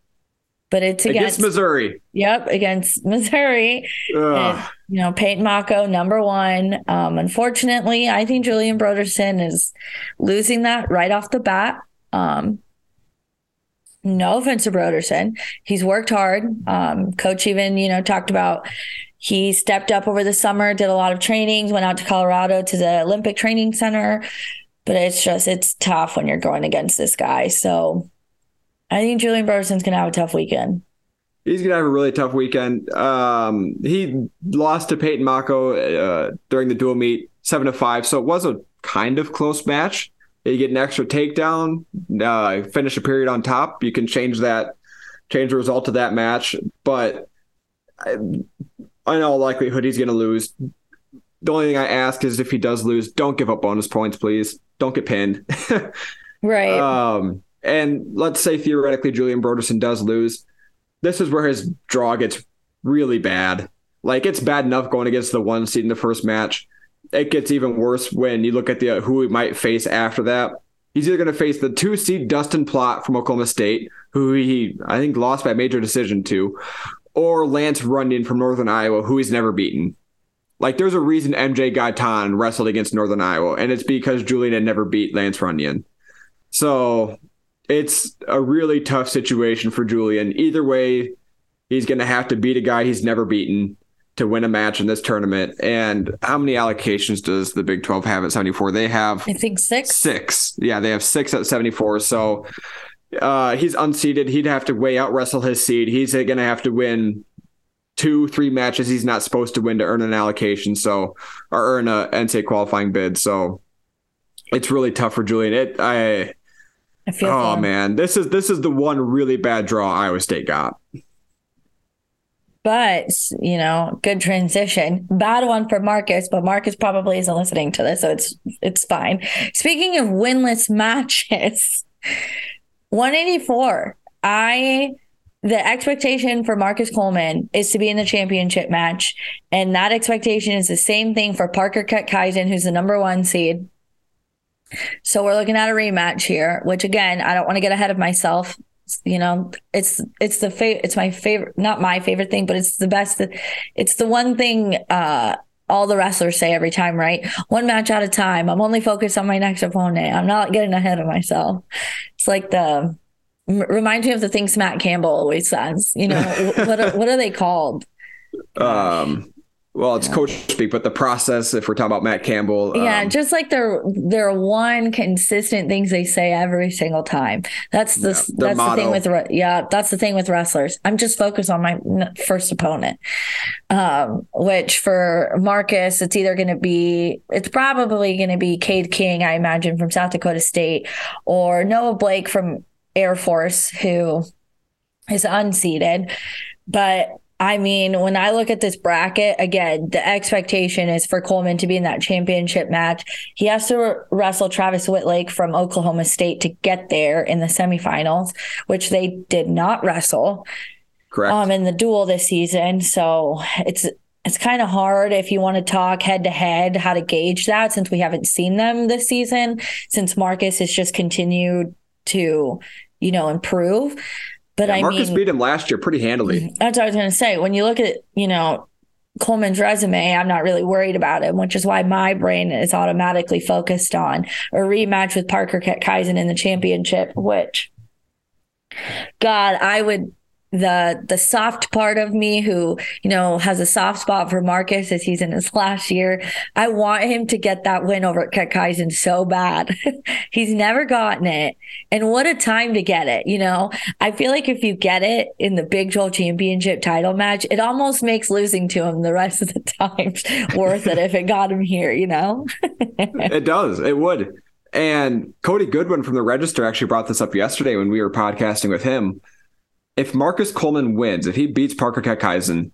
but it's against, against Missouri. Yep, against Missouri. And, you know, Peyton Mocco, number one. Um, unfortunately, I think Julien Broderson is losing that right off the bat. Um, no offense to Broderson. He's worked hard. Um, coach even, you know, talked about he stepped up over the summer, did a lot of trainings, went out to Colorado to the Olympic Training Center. But it's just, it's tough when you're going against this guy. So I think Julien Broderson's going to have a tough weekend. He's going to have a really tough weekend. Um, he lost to Peyton Mocco uh, during the dual meet, seven to five. So it was a kind of close match. You get an extra takedown, uh, finish a period on top. You can change that, change the result of that match. But I, in all likelihood, he's going to lose. The only thing I ask is if he does lose, don't give up bonus points, please. Don't get pinned. right. Um, and let's say theoretically Julien Broderson does lose. This is where his draw gets really bad. Like it's bad enough going against the one seed in the first match. It gets even worse when you look at the uh, who he might face after that. He's either going to face the two seed Dustin Plott from Oklahoma State, who he I think lost by major decision to, or Lance Runyon from Northern Iowa, who he's never beaten. Like there's a reason MJ Gaitan wrestled against Northern Iowa, and it's because Julien had never beat Lance Runyon. So it's a really tough situation for Julien. Either way, he's going to have to beat a guy he's never beaten to win a match in this tournament. And how many allocations does the Big 12 have at 74? They have, I think, six. Six. Yeah, they have six at 74. So uh, he's unseeded. He'd have to weigh out wrestle his seed. He's going to have to win two, three matches he's not supposed to win to earn an allocation. So, or earn a NCAA qualifying bid. So it's really tough for Julien. It, I, I feel. Oh man, this is this is the one really bad draw Iowa State got. But you know, good transition. Bad one for Marcus, but Marcus probably isn't listening to this, so it's it's fine. Speaking of winless matches, 184. I the expectation for Marcus Coleman is to be in the championship match, and that expectation is the same thing for Parker Keckeisen, who's the number one seed. So we're looking at a rematch here, which again, I don't want to get ahead of myself. You know, it's it's the fa- it's my favorite, not my favorite thing, but it's the best. It's the one thing uh, all the wrestlers say every time, right? One match at a time. I'm only focused on my next opponent. I'm not getting ahead of myself. It's like the reminds me of the things Matt Campbell always says. You know, what what are they called? Um, well, it's yeah. coach speak, but the process, if we're talking about Matt Campbell. Yeah, um, just like their their one consistent things they say every single time. That's the yeah, that's motto. the thing with yeah, that's the thing with wrestlers. I'm just focused on my first opponent. Um, which for Marcus, it's either going to be it's probably going to be Cade King, I imagine from South Dakota State, or Noah Blake from Air Force, who is unseated. But I mean, when I look at this bracket, again, the expectation is for Coleman to be in that championship match. He has to wrestle Travis Wittlake from Oklahoma State to get there in the semifinals, which they did not wrestle. Correct. Um, in the dual this season. So it's it's kind of hard if you want to talk head to head how to gauge that since we haven't seen them this season, since Marcus has just continued to, you know, improve. But yeah, I Marcus mean, beat him last year pretty handily. Mm-hmm. That's what I was going to say. When you look at, you know, Coleman's resume, I'm not really worried about him, which is why my brain is automatically focused on a rematch with Parker Keckeisen in the championship, which, God, I would the the soft part of me who you know has a soft spot for Marcus as he's in his last year. I want him to get that win over at Keckeisen so bad. he's never gotten it, and what a time to get it. You know, I feel like if you get it in the Big 12 championship title match, it almost makes losing to him the rest of the times worth it if it got him here. You know, it does. It would. And Cody Goodwin from the Register actually brought this up yesterday when we were podcasting with him if Marcus Coleman wins, if he beats Parker Keckeisen,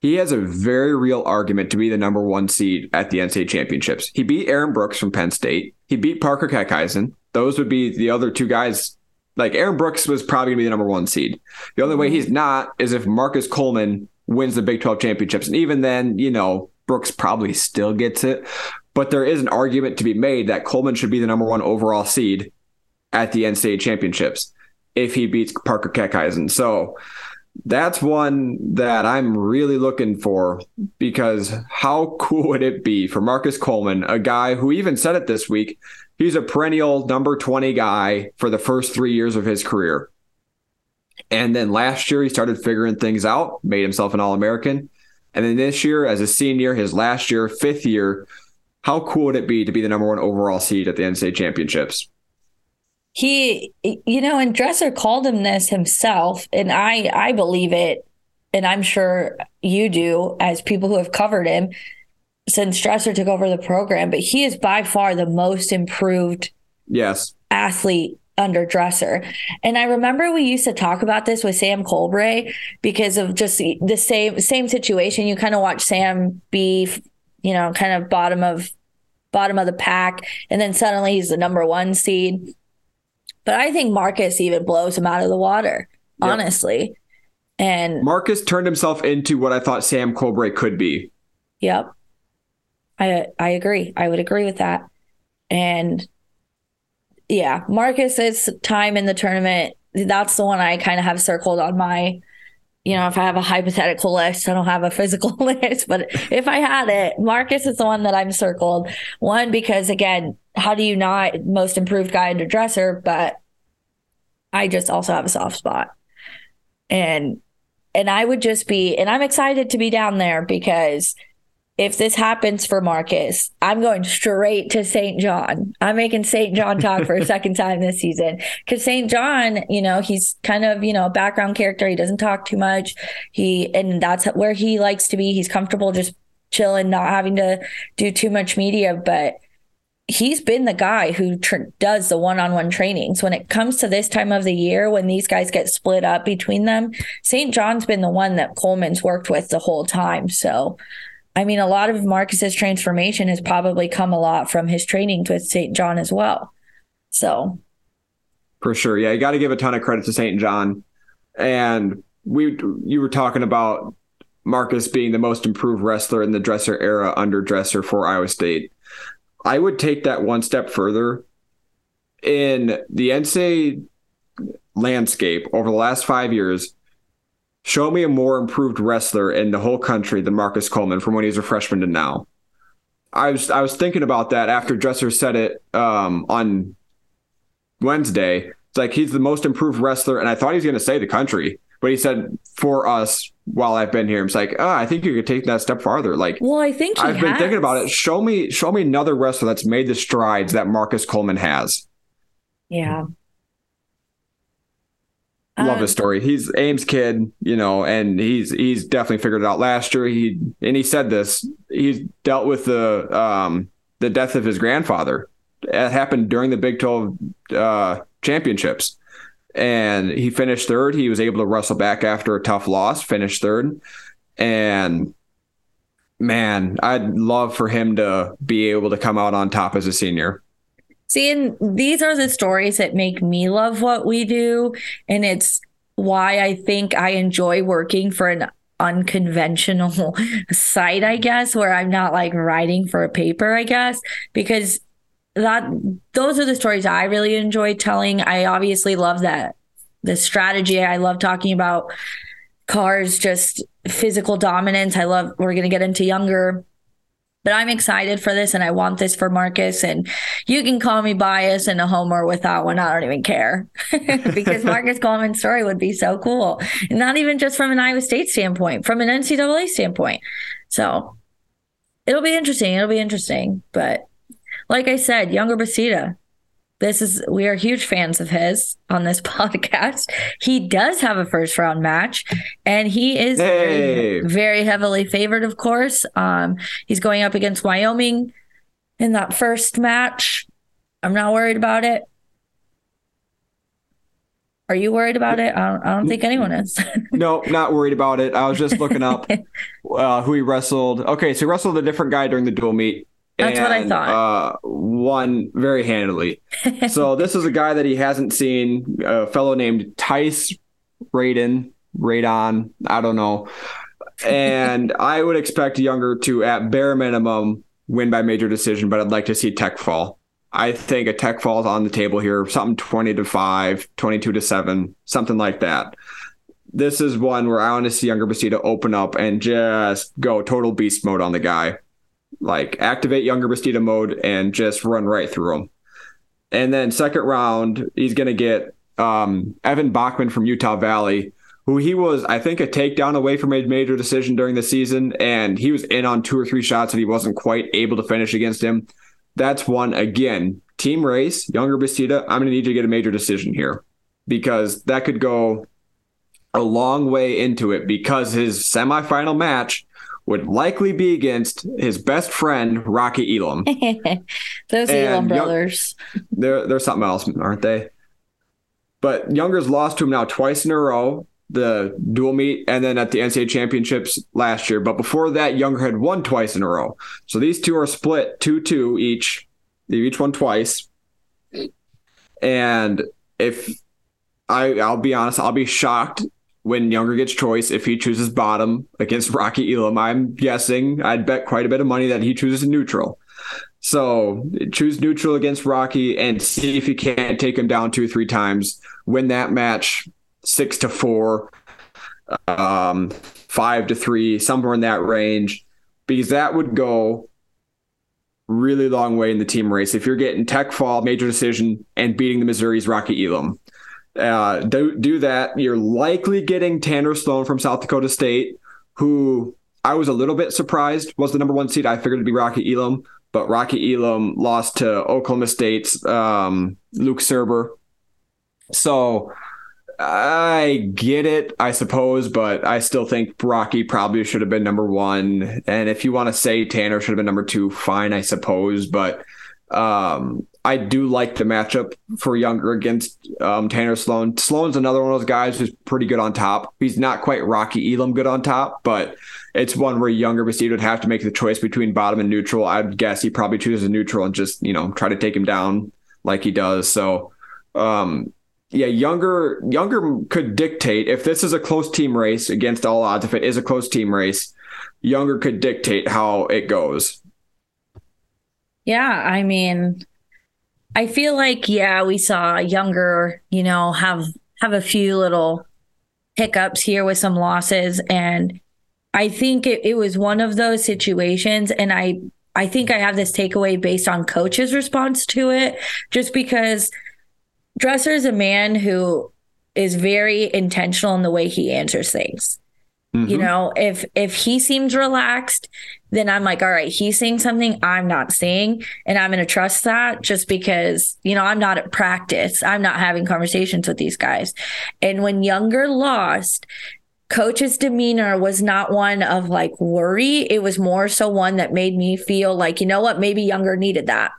he has a very real argument to be the number one seed at the NCAA championships. He beat Aaron Brooks from Penn State. He beat Parker Keckeisen. Those would be the other two guys. Like Aaron Brooks was probably to be the number one seed. The only way he's not is if Marcus Coleman wins the Big 12 championships. And even then, you know, Brooks probably still gets it. But there is an argument to be made that Coleman should be the number one overall seed at the NCAA championships if he beats Parker Keckeisen. So that's one that I'm really looking for because how cool would it be for Marcus Coleman, a guy who even said it this week, he's a perennial number 20 guy for the first three years of his career. And then last year, he started figuring things out, made himself an All American. And then this year, as a senior, his last year, fifth year, how cool would it be to be the number one overall seed at the NCAA championships? He, you know, and Dresser called him this himself, and I, I believe it, and I'm sure you do as people who have covered him since Dresser took over the program. But he is by far the most improved, yes, athlete under Dresser. And I remember we used to talk about this with Sam Colbray because of just the, the same same situation. You kind of watch Sam be, you know, kind of bottom of bottom of the pack, and then suddenly he's the number one seed. But I think Marcus even blows him out of the water, yep. honestly. And Marcus turned himself into what I thought Sam Colbray could be. Yep. I I agree. I would agree with that. And yeah, Marcus's time in the tournament, that's the one I kind of have circled on my, you know, if I have a hypothetical list, I don't have a physical list, but if I had it, Marcus is the one that I'm circled. One, because again, how do you not most improved guy under Dresser? But I just also have a soft spot. And and I would just be and I'm excited to be down there because if this happens for Marcus, I'm going straight to St. John. I'm making St. John talk for a second time this season because St. John, you know, he's kind of, you know, a background character. He doesn't talk too much. He, and that's where he likes to be. He's comfortable just chilling, not having to do too much media. But he's been the guy who tr- does the one-on-one trainings when it comes to this time of the year when these guys get split up between them st john's been the one that coleman's worked with the whole time so I mean, a lot of Marcus's transformation has probably come a lot from his training with St. John as well. So, for sure, yeah, you got to give a ton of credit to St. John. And we, you were talking about Marcus being the most improved wrestler in the dresser era under dresser for Iowa State. I would take that one step further. In the NCAA landscape over the last five years, Show me a more improved wrestler in the whole country than Marcus Coleman from when he was a freshman to now. I was I was thinking about that after Dresser said it um, on Wednesday. It's like he's the most improved wrestler, and I thought he was going to say the country, but he said for us while I've been here. It's like, oh, I think you could take that step farther. Like, well, I think I've has. been thinking about it. Show me, show me another wrestler that's made the strides that Marcus Coleman has. Yeah, love his um, story. He's Ames kid, you know, and he's he's definitely figured it out last year. He and he said this. He's dealt with the um the death of his grandfather. It happened during the Big 12 uh, championships. And he finished third. He was able to wrestle back after a tough loss, finished third. And man, I'd love for him to be able to come out on top as a senior. See, and these are the stories that make me love what we do. And it's why I think I enjoy working for an unconventional site, I guess, where I'm not like writing for a paper, I guess, because that those are the stories I really enjoy telling. I obviously love that the strategy. I love talking about Carr's, just physical dominance. I love we're gonna get into Yonger but I'm excited for this and I want this for Marcus. And you can call me biased and a homer with that one. I don't even care because Marcus Coleman's story would be so cool. Not even just from an Iowa State standpoint, from an NCAA standpoint. So it'll be interesting. It'll be interesting. But like I said, Yonger Bastida, this is we are huge fans of his on this podcast. He does have a first round match, and he is hey. very, very, heavily favored. Of course, um, he's going up against Wyoming in that first match. I'm not worried about it. Are you worried about it? I don't, I don't think anyone is. no, not worried about it. I was just looking up uh, who he wrestled. Okay, so he wrestled a different guy during the dual meet. That's and, what I thought. Uh, won very handily. so this is a guy that he hasn't seen, a fellow named Tice Radin, Radon, I don't know. and I would expect Yonger to, at bare minimum, win by major decision, but I'd like to see Tech fall. I think a Tech falls on the table here, something 20 to 5, 22 to 7, something like that. This is one where I want to see Yonger Bastida open up and just go total beast mode on the guy. Like activate Yonger Bastida mode and just run right through him. And then second round, he's going to get um, Evan Bockman from Utah Valley, who he was, I think, a takedown away from a major decision during the season, and he was in on two or three shots and he wasn't quite able to finish against him. That's one again. Team race, Yonger Bastida. I'm going to need you to get a major decision here because that could go a long way into it because his semifinal match would likely be against his best friend Rocky Elam. Those and Elam brothers. Young, they're they're something else, aren't they? But Yonger's lost to him now twice in a row the dual meet and then at the NCAA championships last year. But before that, Yonger had won twice in a row. So these two are split 2 2 each. They each won twice. And if I, I'll be honest, I'll be shocked when Yonger gets choice if he chooses bottom against Rocky Elam. I'm guessing I'd bet quite a bit of money that he chooses neutral. So choose neutral against Rocky and see if he can't take him down two or three times. Win that match six to four, um, five to three, somewhere in that range, because that would go really long way in the team race. If you're getting Tech Fall, major decision, and beating the Missouri's Rocky Elam, uh, do do that. You're likely getting Tanner Sloan from South Dakota State, who I was a little bit surprised was the number one seed. I figured it'd be Rocky Elam, but Rocky Elam lost to Oklahoma State's um, Luke Surber. So I get it, I suppose, but I still think Rocky probably should have been number one. And if you want to say Tanner should have been number two, fine, I suppose. But um, I do like the matchup for Yonger against um, Tanner Sloan. Sloan's another one of those guys who's pretty good on top. He's not quite Rocky Elam good on top, but it's one where Yonger Bastida would have to make the choice between bottom and neutral. I'd guess he probably chooses neutral and just, you know, try to take him down like he does. So um, yeah, Yonger Yonger could dictate if this is a close team race against all odds. If it is a close team race, Yonger could dictate how it goes. Yeah, I mean, I feel like yeah, we saw Yonger, you know, have have a few little hiccups here with some losses, and I think it, it was one of those situations, and I I think I have this takeaway based on coach's response to it, just because Dresser is a man who is very intentional in the way he answers things. Mm-hmm. You know, if if he seems relaxed, then I'm like, all right, he's saying something I'm not saying, and I'm going to trust that just because you know I'm not at practice. I'm not having conversations with these guys. And when Yonger lost, coach's demeanor was not one of like worry. It was more so one that made me feel like, you know what, maybe Yonger needed that.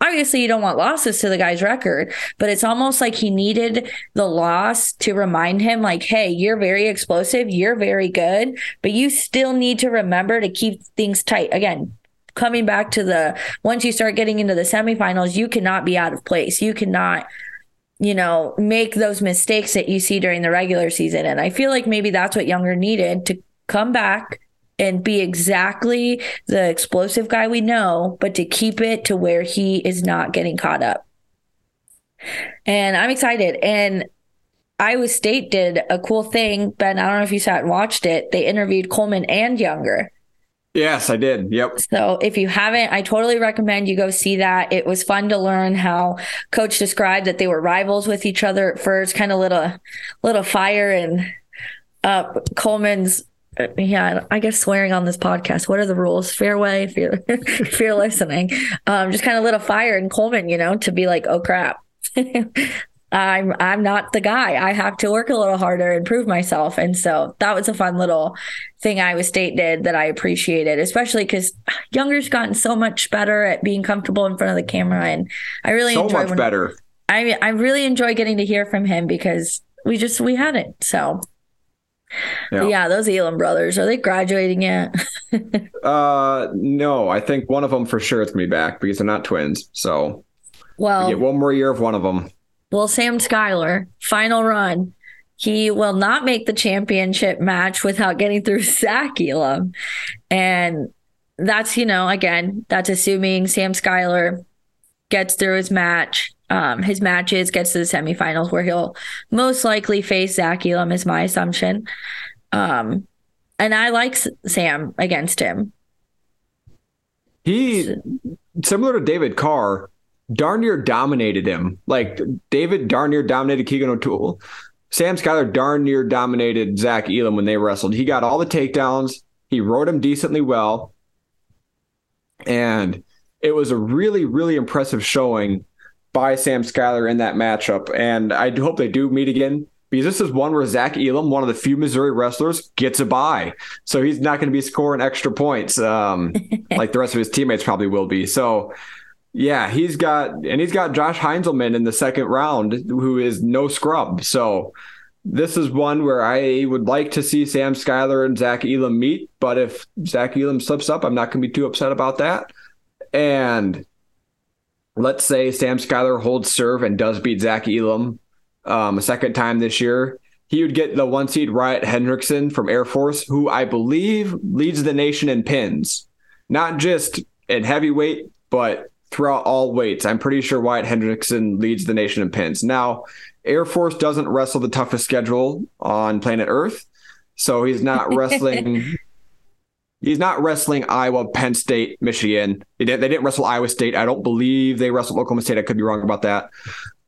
Obviously, you don't want losses to the guy's record, but it's almost like he needed the loss to remind him, like, hey, you're very explosive, you're very good, but you still need to remember to keep things tight. Again, coming back to the once you start getting into the semifinals, you cannot be out of place. You cannot you know, make those mistakes that you see during the regular season. And I feel like maybe that's what Yonger needed to come back, and be exactly the explosive guy we know, but to keep it to where he is not getting caught up. And I'm excited. And Iowa State did a cool thing. Ben, I don't know if you sat and watched it. They interviewed Coleman and Yonger. Yes, I did. Yep. So if you haven't, I totally recommend you go see that. It was fun to learn how coach described that they were rivals with each other at first, kind of little little fire and uh, Coleman's yeah, I guess swearing on this podcast. What are the rules? Fairway, fear, fear listening. Um, just kind of lit a fire in Coleman, you know, to be like, oh crap, I'm I'm not the guy. I have to work a little harder and prove myself. And so that was a fun little thing Iowa State did that I appreciated, especially because Yonger's gotten so much better at being comfortable in front of the camera, and I really so enjoy much better. I I really enjoy getting to hear from him because we just we had it so yeah. yeah, those Elam brothers, are they graduating yet? uh no, I think one of them for sure is gonna be back because they're not twins. So well we get one more year of one of them. Well, Sam Schuyler, final run. he will not make the championship match without getting through Zach Elam. And that's, you know, again, that's assuming Sam Schuyler gets through his match, um, his matches, gets to the semifinals where he'll most likely face Zach Elam, is my assumption. Um, and I like Sam against him. He, similar to David Carr, darn near dominated him. Like David darn near dominated Keegan O'Toole. Sam Schuyler darn near dominated Zach Elam when they wrestled. He got all the takedowns. He rode him decently well. And it was a really, really impressive showing by Sam Schuyler in that matchup. And I hope they do meet again because this is one where Zach Elam, one of the few Missouri wrestlers, gets a bye. So he's not going to be scoring extra points um, like the rest of his teammates probably will be. So yeah, he's got and he's got Josh Heinzelman in the second round, who is no scrub. So this is one where I would like to see Sam Schuyler and Zach Elam meet, but if Zach Elam slips up, I'm not going to be too upset about that. And let's say Sam Schuyler holds serve and does beat Zach Elam um, a second time this year. He would get the one seed Wyatt Hendrickson from Air Force, who I believe leads the nation in pins, not just in heavyweight, but throughout all weights. I'm pretty sure Wyatt Hendrickson leads the nation in pins. Now, Air Force doesn't wrestle the toughest schedule on planet Earth, so he's not wrestling. He's not wrestling Iowa, Penn State, Michigan. They didn't, they didn't wrestle Iowa State. I don't believe they wrestled Oklahoma State. I could be wrong about that,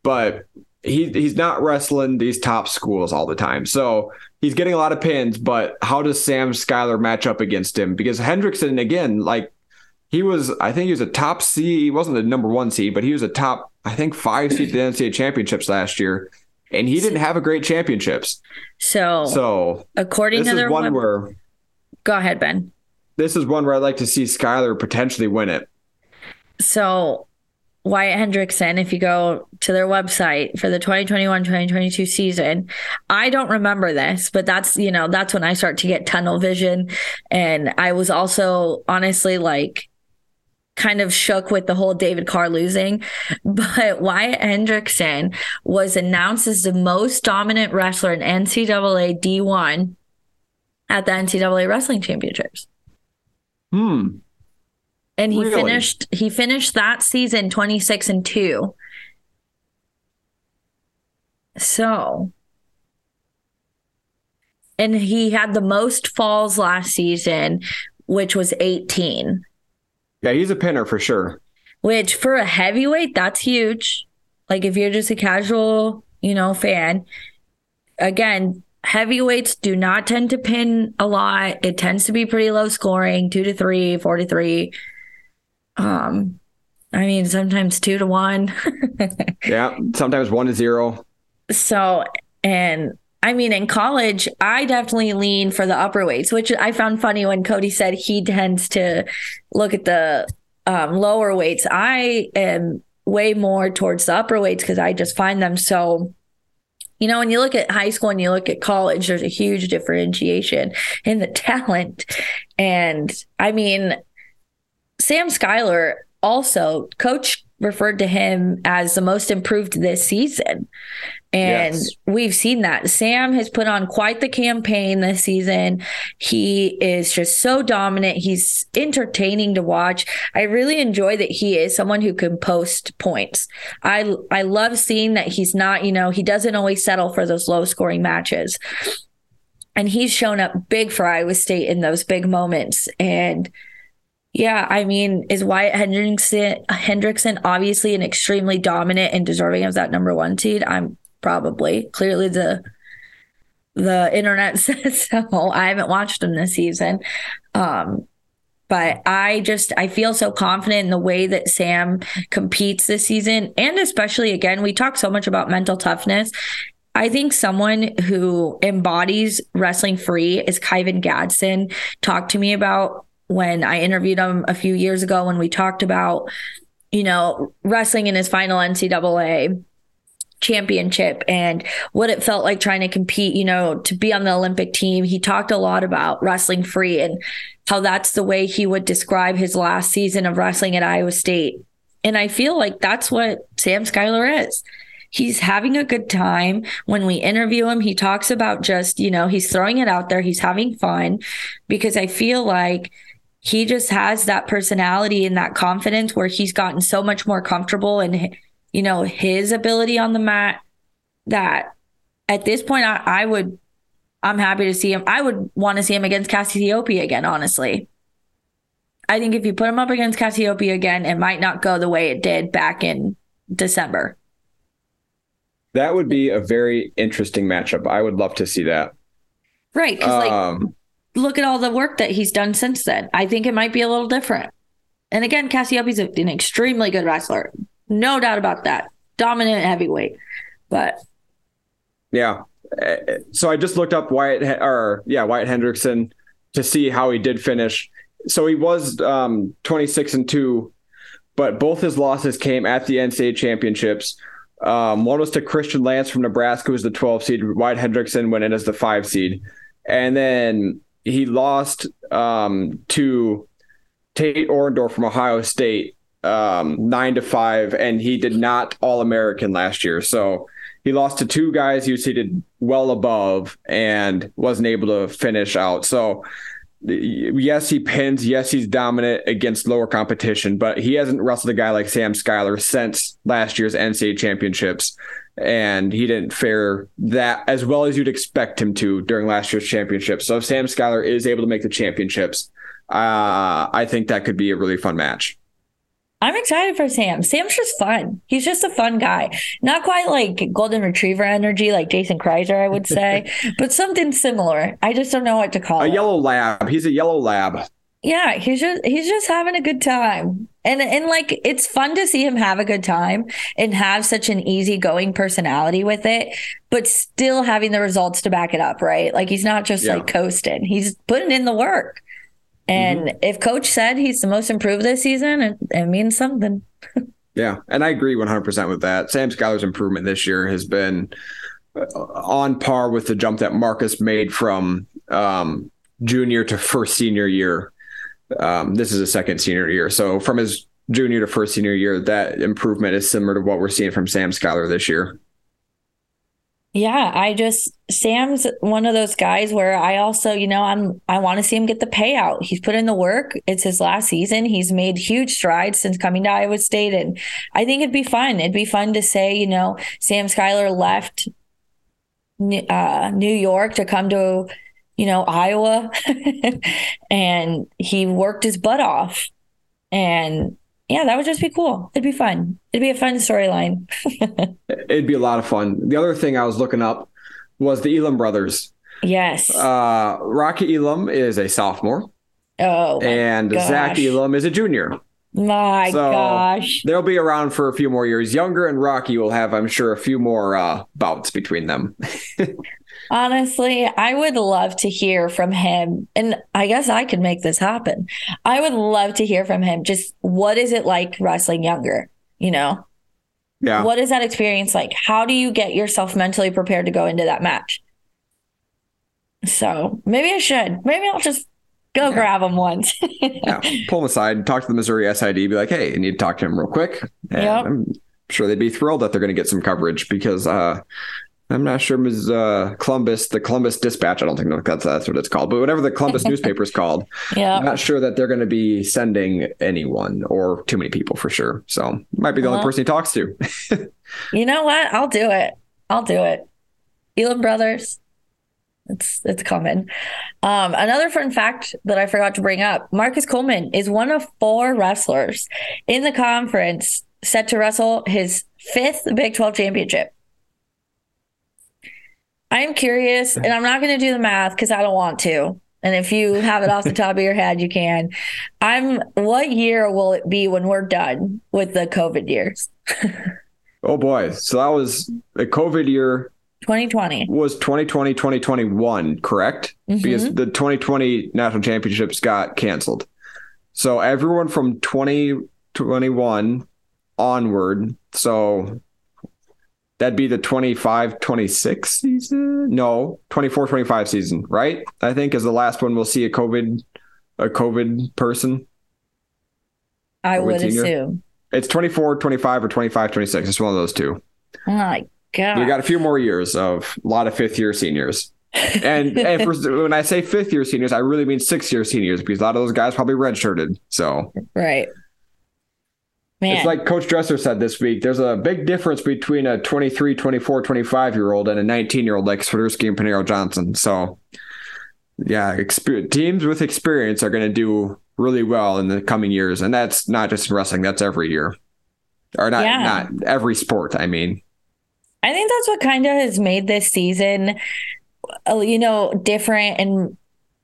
but he he's not wrestling these top schools all the time. So he's getting a lot of pins. But how does Sam Schuyler match up against him? Because Hendrickson again, like he was, I think he was a top seed. He wasn't the number one seed, but he was a top, I think, five seed in the NCAA championships last year, and he didn't have a great championships. So, so according to their one web- where, go ahead, Ben. This is one where I'd like to see Schuyler potentially win it. So Wyatt Hendrickson, if you go to their website for the 2021-2022 season, I don't remember this, but that's, you know, that's when I start to get tunnel vision. And I was also honestly like kind of shook with the whole David Carr losing. But Wyatt Hendrickson was announced as the most dominant wrestler in NCAA D1 at the NCAA Wrestling Championships. Hmm. And he really? finished he finished that season 26 and 2. So and he had the most falls last season, which was 18. Yeah, he's a pinner for sure. Which for a heavyweight, that's huge. Like if you're just a casual, you know, fan, again, heavyweights do not tend to pin a lot. It tends to be pretty low scoring, two to three, four to three. Um, I mean, sometimes two to one. yeah, sometimes one to zero. So, and I mean, in college, I definitely lean for the upper weights, which I found funny when Cody said he tends to look at the um, lower weights. I am way more towards the upper weights because I just find them so. You know, when you look at high school and you look at college, there's a huge differentiation in the talent. And I mean, Sam Schuyler also, coach referred to him as the most improved this season. And yes. we've seen that. Sam has put on quite the campaign this season. He is just so dominant. He's entertaining to watch. I really enjoy that he is someone who can post points. I I love seeing that he's not, you know, he doesn't always settle for those low scoring matches. And he's shown up big for Iowa State in those big moments. And yeah, I mean, is Wyatt Hendrickson Hendrickson obviously an extremely dominant and deserving of that number one seed? I'm probably clearly the the internet says so. I haven't watched him this season. Um, but I just I feel so confident in the way that Sam competes this season and especially again we talk so much about mental toughness. I think someone who embodies wrestling free is Kyven Gadson talked to me about when I interviewed him a few years ago when we talked about, you know, wrestling in his final NCAA championship and what it felt like trying to compete, you know, to be on the Olympic team. He talked a lot about wrestling free and how that's the way he would describe his last season of wrestling at Iowa State. And I feel like that's what Sam Schuyler is. he's having a good time. When we interview him, he talks about just, you know, he's throwing it out there, he's having fun because I feel like he just has that personality and that confidence where he's gotten so much more comfortable and you know his ability on the mat that at this point I, I would I'm happy to see him. I would want to see him against Cassioppi again, honestly. I think if you put him up against Cassioppi again, it might not go the way it did back in December. That would be a very interesting matchup. I would love to see that. Right. Because, um, like, look at all the work that he's done since then. I think it might be a little different. And again, Cassioppi's an extremely good wrestler. No doubt about that. Dominant heavyweight. But yeah. So I just looked up Wyatt or yeah, Wyatt Hendrickson to see how he did finish. So he was um, 26 and 2, but both his losses came at the NCAA championships. Um, one was to Christian Lance from Nebraska, who was the 12 seed. Wyatt Hendrickson went in as the five seed. And then he lost um, to Tate Orndorff from Ohio State um, nine to five, and he did not All American last year. So he lost to two guys he was seated well above and wasn't able to finish out. So yes, he pins. Yes, he's dominant against lower competition, but he hasn't wrestled a guy like Sam Schuyler since last year's NCAA championships and he didn't fare that as well as you'd expect him to during last year's championship. So if Sam Schuyler is able to make the championships, uh, I think that could be a really fun match. I'm excited for Sam. Sam's just fun. He's just a fun guy. Not quite like golden retriever energy like Jason Kraisser, I would say, but something similar. I just don't know what to call a it. A yellow lab. He's a yellow lab. Yeah, he's just he's just having a good time. And and like it's fun to see him have a good time and have such an easygoing personality with it, but still having the results to back it up, right? Like he's not just yeah. like coasting. He's putting in the work. And mm-hmm. if coach said he's the most improved this season, it, it means something. yeah, and I agree 100% with that. Sam Schuyler's improvement this year has been uh, on par with the jump that Marcus made from um, junior to first senior year um, this is a second senior year. So from his junior to first senior year, that improvement is similar to what we're seeing from Sam Schuyler this year. Yeah, I just Sam's one of those guys where I also, you know, I'm I want to see him get the payout. He's put in the work. It's his last season. He's made huge strides since coming to Iowa State, and I think it'd be fun. It'd be fun to say, you know, Sam Schuyler left uh, New York to come to you know, Iowa. and he worked his butt off. And yeah, that would just be cool. It'd be fun. It'd be a fun storyline. It'd be a lot of fun. The other thing I was looking up was the Elam brothers. Yes. Uh, Rocky Elam is a sophomore. Oh, and gosh. Zach Elam is a junior. My so gosh. They'll be around for a few more years. Yonger and Rocky will have, I'm sure, a few more uh, bouts between them. Honestly, I would love to hear from him. And I guess I could make this happen. I would love to hear from him. Just what is it like wrestling Yonger? You know? Yeah. What is that experience like? How do you get yourself mentally prepared to go into that match? So maybe I should. Maybe I'll just go yeah. grab him once. yeah. Pull him aside, talk to the Missouri SID, be like, hey, I need to talk to him real quick. And yep. I'm sure they'd be thrilled that they're going to get some coverage because uh, I'm not sure Ms. Uh, Columbus, the Columbus Dispatch. I don't think that's that's what it's called, but whatever the Columbus newspaper is called. Yeah, I'm not sure that they're going to be sending anyone or too many people for sure. So might be the well, only person he talks to. you know what? I'll do it. I'll do it. Elam Brothers. It's it's coming. Um, another fun fact that I forgot to bring up: Marcus Coleman is one of four wrestlers in the conference set to wrestle his fifth Big 12 championship. I'm curious, and I'm not going to do the math because I don't want to. And if you have it off the top of your head, you can. I'm. What year will it be when we're done with the COVID years? oh boy! So that was the COVID year. 2020 was 2020 2021 correct mm-hmm. because the 2020 national championships got canceled so everyone from 2021 onward so that'd be the 25 26 season no 24 25 season right i think is the last one we'll see a covid a covid person i would assume it's 24 25 or 25 26 it's one of those two Oh my god! We got a few more years of a lot of fifth year seniors. and, and for, when I say fifth year seniors, I really mean sixth year seniors because a lot of those guys probably redshirted. So right. Man. It's like Coach Dresser said this week. There's a big difference between a 23, 24, 25 year old and a 19 year old like Swiderski and Paniro Johnson. So, yeah, teams with experience are going to do really well in the coming years, and that's not just in wrestling. That's every year, or not yeah. not every sport. I mean, I think that's what kind of has made this season, uh, you know, different and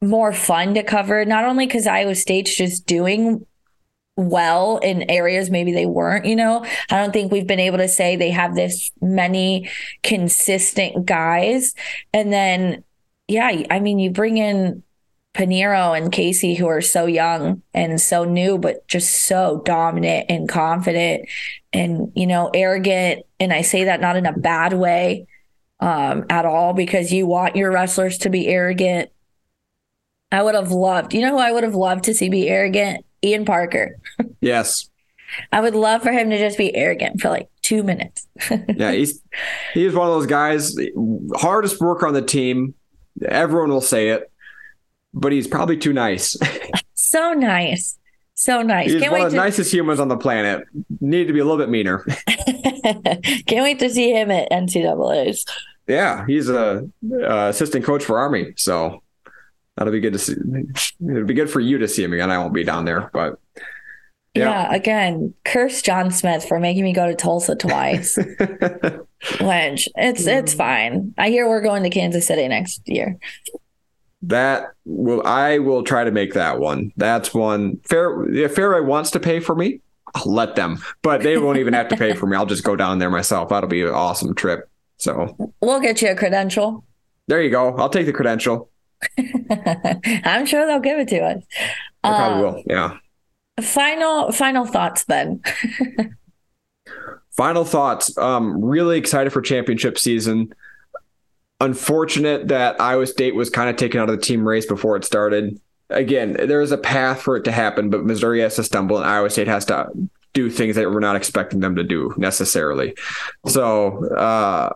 more fun to cover. Not only because Iowa State's just doing well in areas maybe they weren't you know i don't think we've been able to say they have this many consistent guys and then yeah i mean you bring in Paniro and Casey, who are so young and so new, but just so dominant and confident and, you know, arrogant. And I say that not in a bad way um, at all, because you want your wrestlers to be arrogant. I would have loved, you know who I would have loved to see be arrogant? Ian Parker. Yes. I would love for him to just be arrogant for like two minutes. yeah, he's he's one of those guys, hardest worker on the team. Everyone will say it, but he's probably too nice. so nice. So nice. He's Can't one of the to... nicest humans on the planet. Need to be a little bit meaner. Can't wait to see him at NCAA's. Yeah, he's a, a assistant coach for Army, so that'll be good to see. It'll be good for you to see him again. I won't be down there, but yeah. yeah again, curse John Smith for making me go to Tulsa twice. Which it's it's mm. fine. I hear we're going to Kansas City next year. That will I will try to make that one. That's one fair. If Fairway wants to pay for me, I'll let them. But they won't even have to pay for me. I'll just go down there myself. That'll be an awesome trip. So we'll get you a credential. There you go. I'll take the credential. I'm sure they'll give it to us. They probably um, will. Yeah. Final final thoughts then. final thoughts. Um, really excited for championship season. Unfortunate that Iowa State was kind of taken out of the team race before it started. Again, there is a path for it to happen, but Missouri has to stumble and Iowa State has to do things that we're not expecting them to do necessarily. So uh,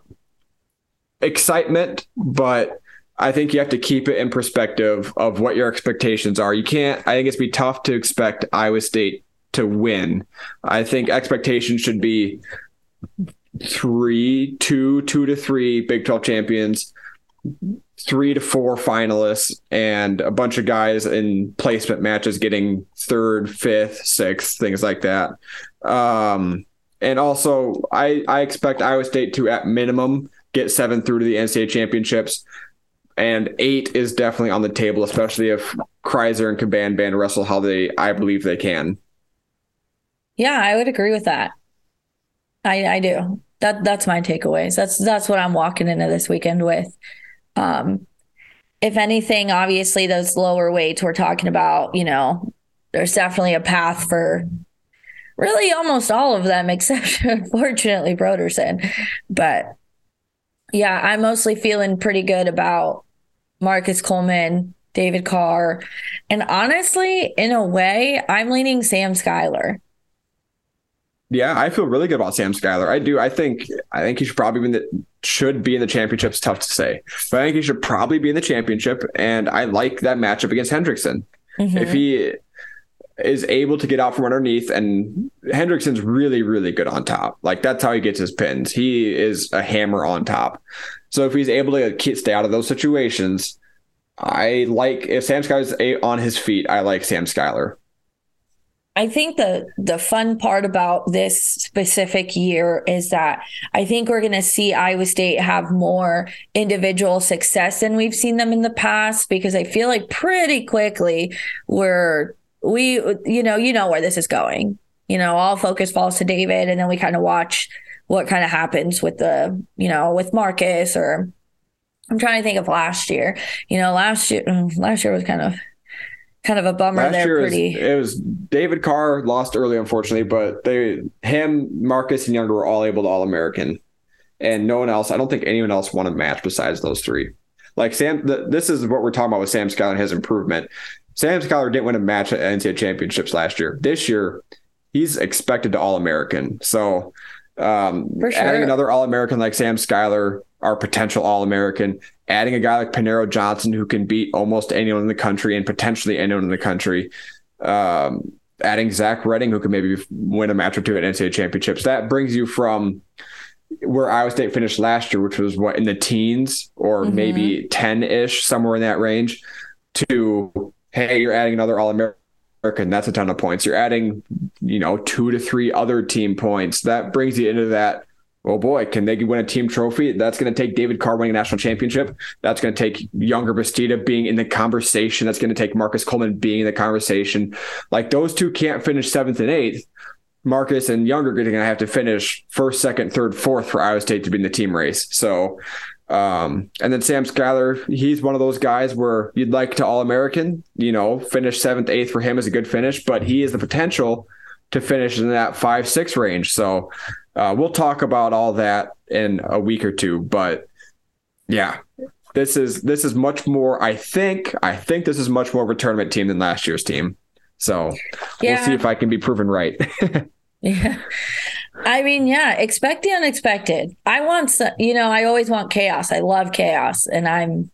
excitement, but I think you have to keep it in perspective of what your expectations are. You can't, I think it's be tough to expect Iowa State to win. I think expectations should be three, two, two to three Big 12 champions, three to four finalists, and a bunch of guys in placement matches getting third, fifth, sixth, things like that. Um, and also, I, I expect Iowa State to, at minimum, get seven through to the NCAA championships and eight is definitely on the table, especially if Kraisser and Cabanban wrestle how they, I believe they can. Yeah, I would agree with that. I, I do. That that's my takeaways. That's that's what I'm walking into this weekend with. Um, if anything, obviously those lower weights we're talking about, you know, there's definitely a path for really almost all of them, except unfortunately Broderson. But yeah, I'm mostly feeling pretty good about Marcus Coleman, David Carr. And honestly, in a way, I'm leaning Sam Schuyler. Yeah, I feel really good about Sam Schuyler. I do. I think I think he should probably be in the should be in the championship. It's tough to say, but I think he should probably be in the championship. And I like that matchup against Hendrickson. Mm-hmm. If he is able to get out from underneath, and Hendrickson's really, really good on top. Like that's how he gets his pins. He is a hammer on top. So if he's able to stay out of those situations, I like if Sam Schuyler's on his feet. I like Sam Schuyler. I think the the fun part about this specific year is that I think we're going to see Iowa State have more individual success than we've seen them in the past because I feel like pretty quickly we're we you know you know where this is going. You know, all focus falls to David and then we kind of watch what kind of happens with the, you know, with Marcus or I'm trying to think of last year. You know, last year mm, last year was kind of kind of a bummer last there. Pretty. Was, it was David Carr lost early, unfortunately, but they him, Marcus, and Yonger were all able to All American, and no one else. I don't think anyone else won a match besides those three. Like Sam, the, this is what we're talking about with Sam Schuyler and his improvement. Sam Schuyler didn't win a match at NCAA championships last year. This year, he's expected to All American. So Um, sure. Adding another All American like Sam Schuyler, our potential All American, adding a guy like Paniro Johnson who can beat almost anyone in the country and potentially anyone in the country. Um, adding Zach Redding, who could maybe win a match or two at NCAA championships. That brings you from where Iowa State finished last year, which was what in the teens or mm-hmm. maybe 10 ish, somewhere in that range, to hey, you're adding another All American. That's a ton of points. You're adding, you know, two to three other team points. That brings you into that oh boy, can they win a team trophy? That's going to take David Carr winning a national championship. That's going to take Yonger Bastida being in the conversation. That's going to take Marcus Coleman being in the conversation. Like those two can't finish seventh and eighth. Marcus and Yonger are going to have to finish first, second, third, fourth for Iowa State to be in the team race. So, um, and then Sam Schuyler, he's one of those guys where you'd like to All American, you know, finish seventh, eighth for him is a good finish, but he has the potential to finish in that five, six range. So, uh, we'll talk about all that in a week or two, but yeah, this is this is much more. I think I think this is much more of a tournament team than last year's team. So yeah. we'll see if I can be proven right. yeah. I mean, yeah, expect the unexpected. I want, you know, I always want chaos. I love chaos, and I'm,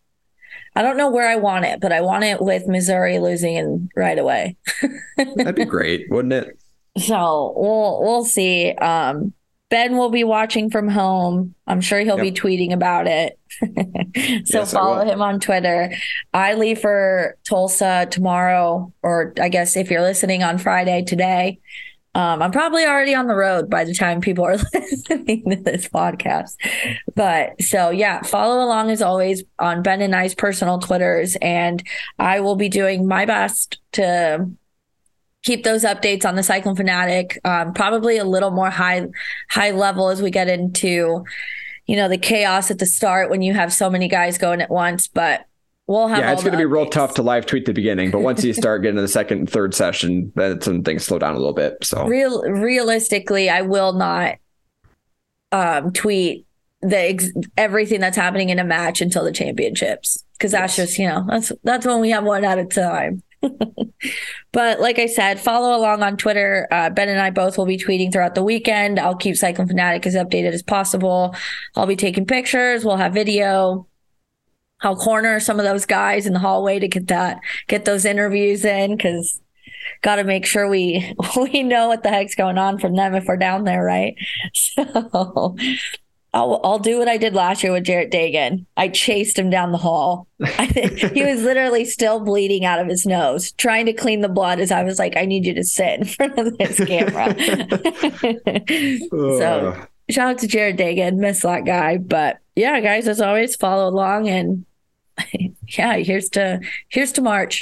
I don't know where I want it, but I want it with Missouri losing in right away. That'd be great, wouldn't it? So we'll we'll see. Um, Ben will be watching from home. I'm sure he'll yep. be tweeting about it. so yes, follow him on Twitter. I leave for Tulsa tomorrow, or I guess if you're listening on Friday today. Um, I'm probably already on the road by the time people are listening to this podcast. But so, yeah, follow along as always on Ben and I's personal Twitters. And I will be doing my best to keep those updates on the Cyclone Fanatic. Um, probably a little more high high level as we get into, you know, the chaos at the start when you have so many guys going at once. But we'll have. Yeah, it's going to be real tough to live tweet the beginning, but once you start getting to the second and third session, then some things slow down a little bit. So real realistically, I will not um, tweet the ex- everything that's happening in a match until the championships because that's yes. just you know that's that's when we have one at a time. but like I said, follow along on Twitter. Uh, ben and I both will be tweeting throughout the weekend. I'll keep Cyclone Fanatic as updated as possible. I'll be taking pictures. We'll have video. I'll corner some of those guys in the hallway to get that get those interviews in because got to make sure we we know what the heck's going on from them if we're down there, right? So I'll, I'll do what I did last year with Jarrett Degen. I chased him down the hall. I think he was literally still bleeding out of his nose, trying to clean the blood as I was like, I need you to sit in front of this camera. so shout out to Jarrett Degen. Miss that guy. But yeah, guys, as always, follow along and yeah, here's to here's to March.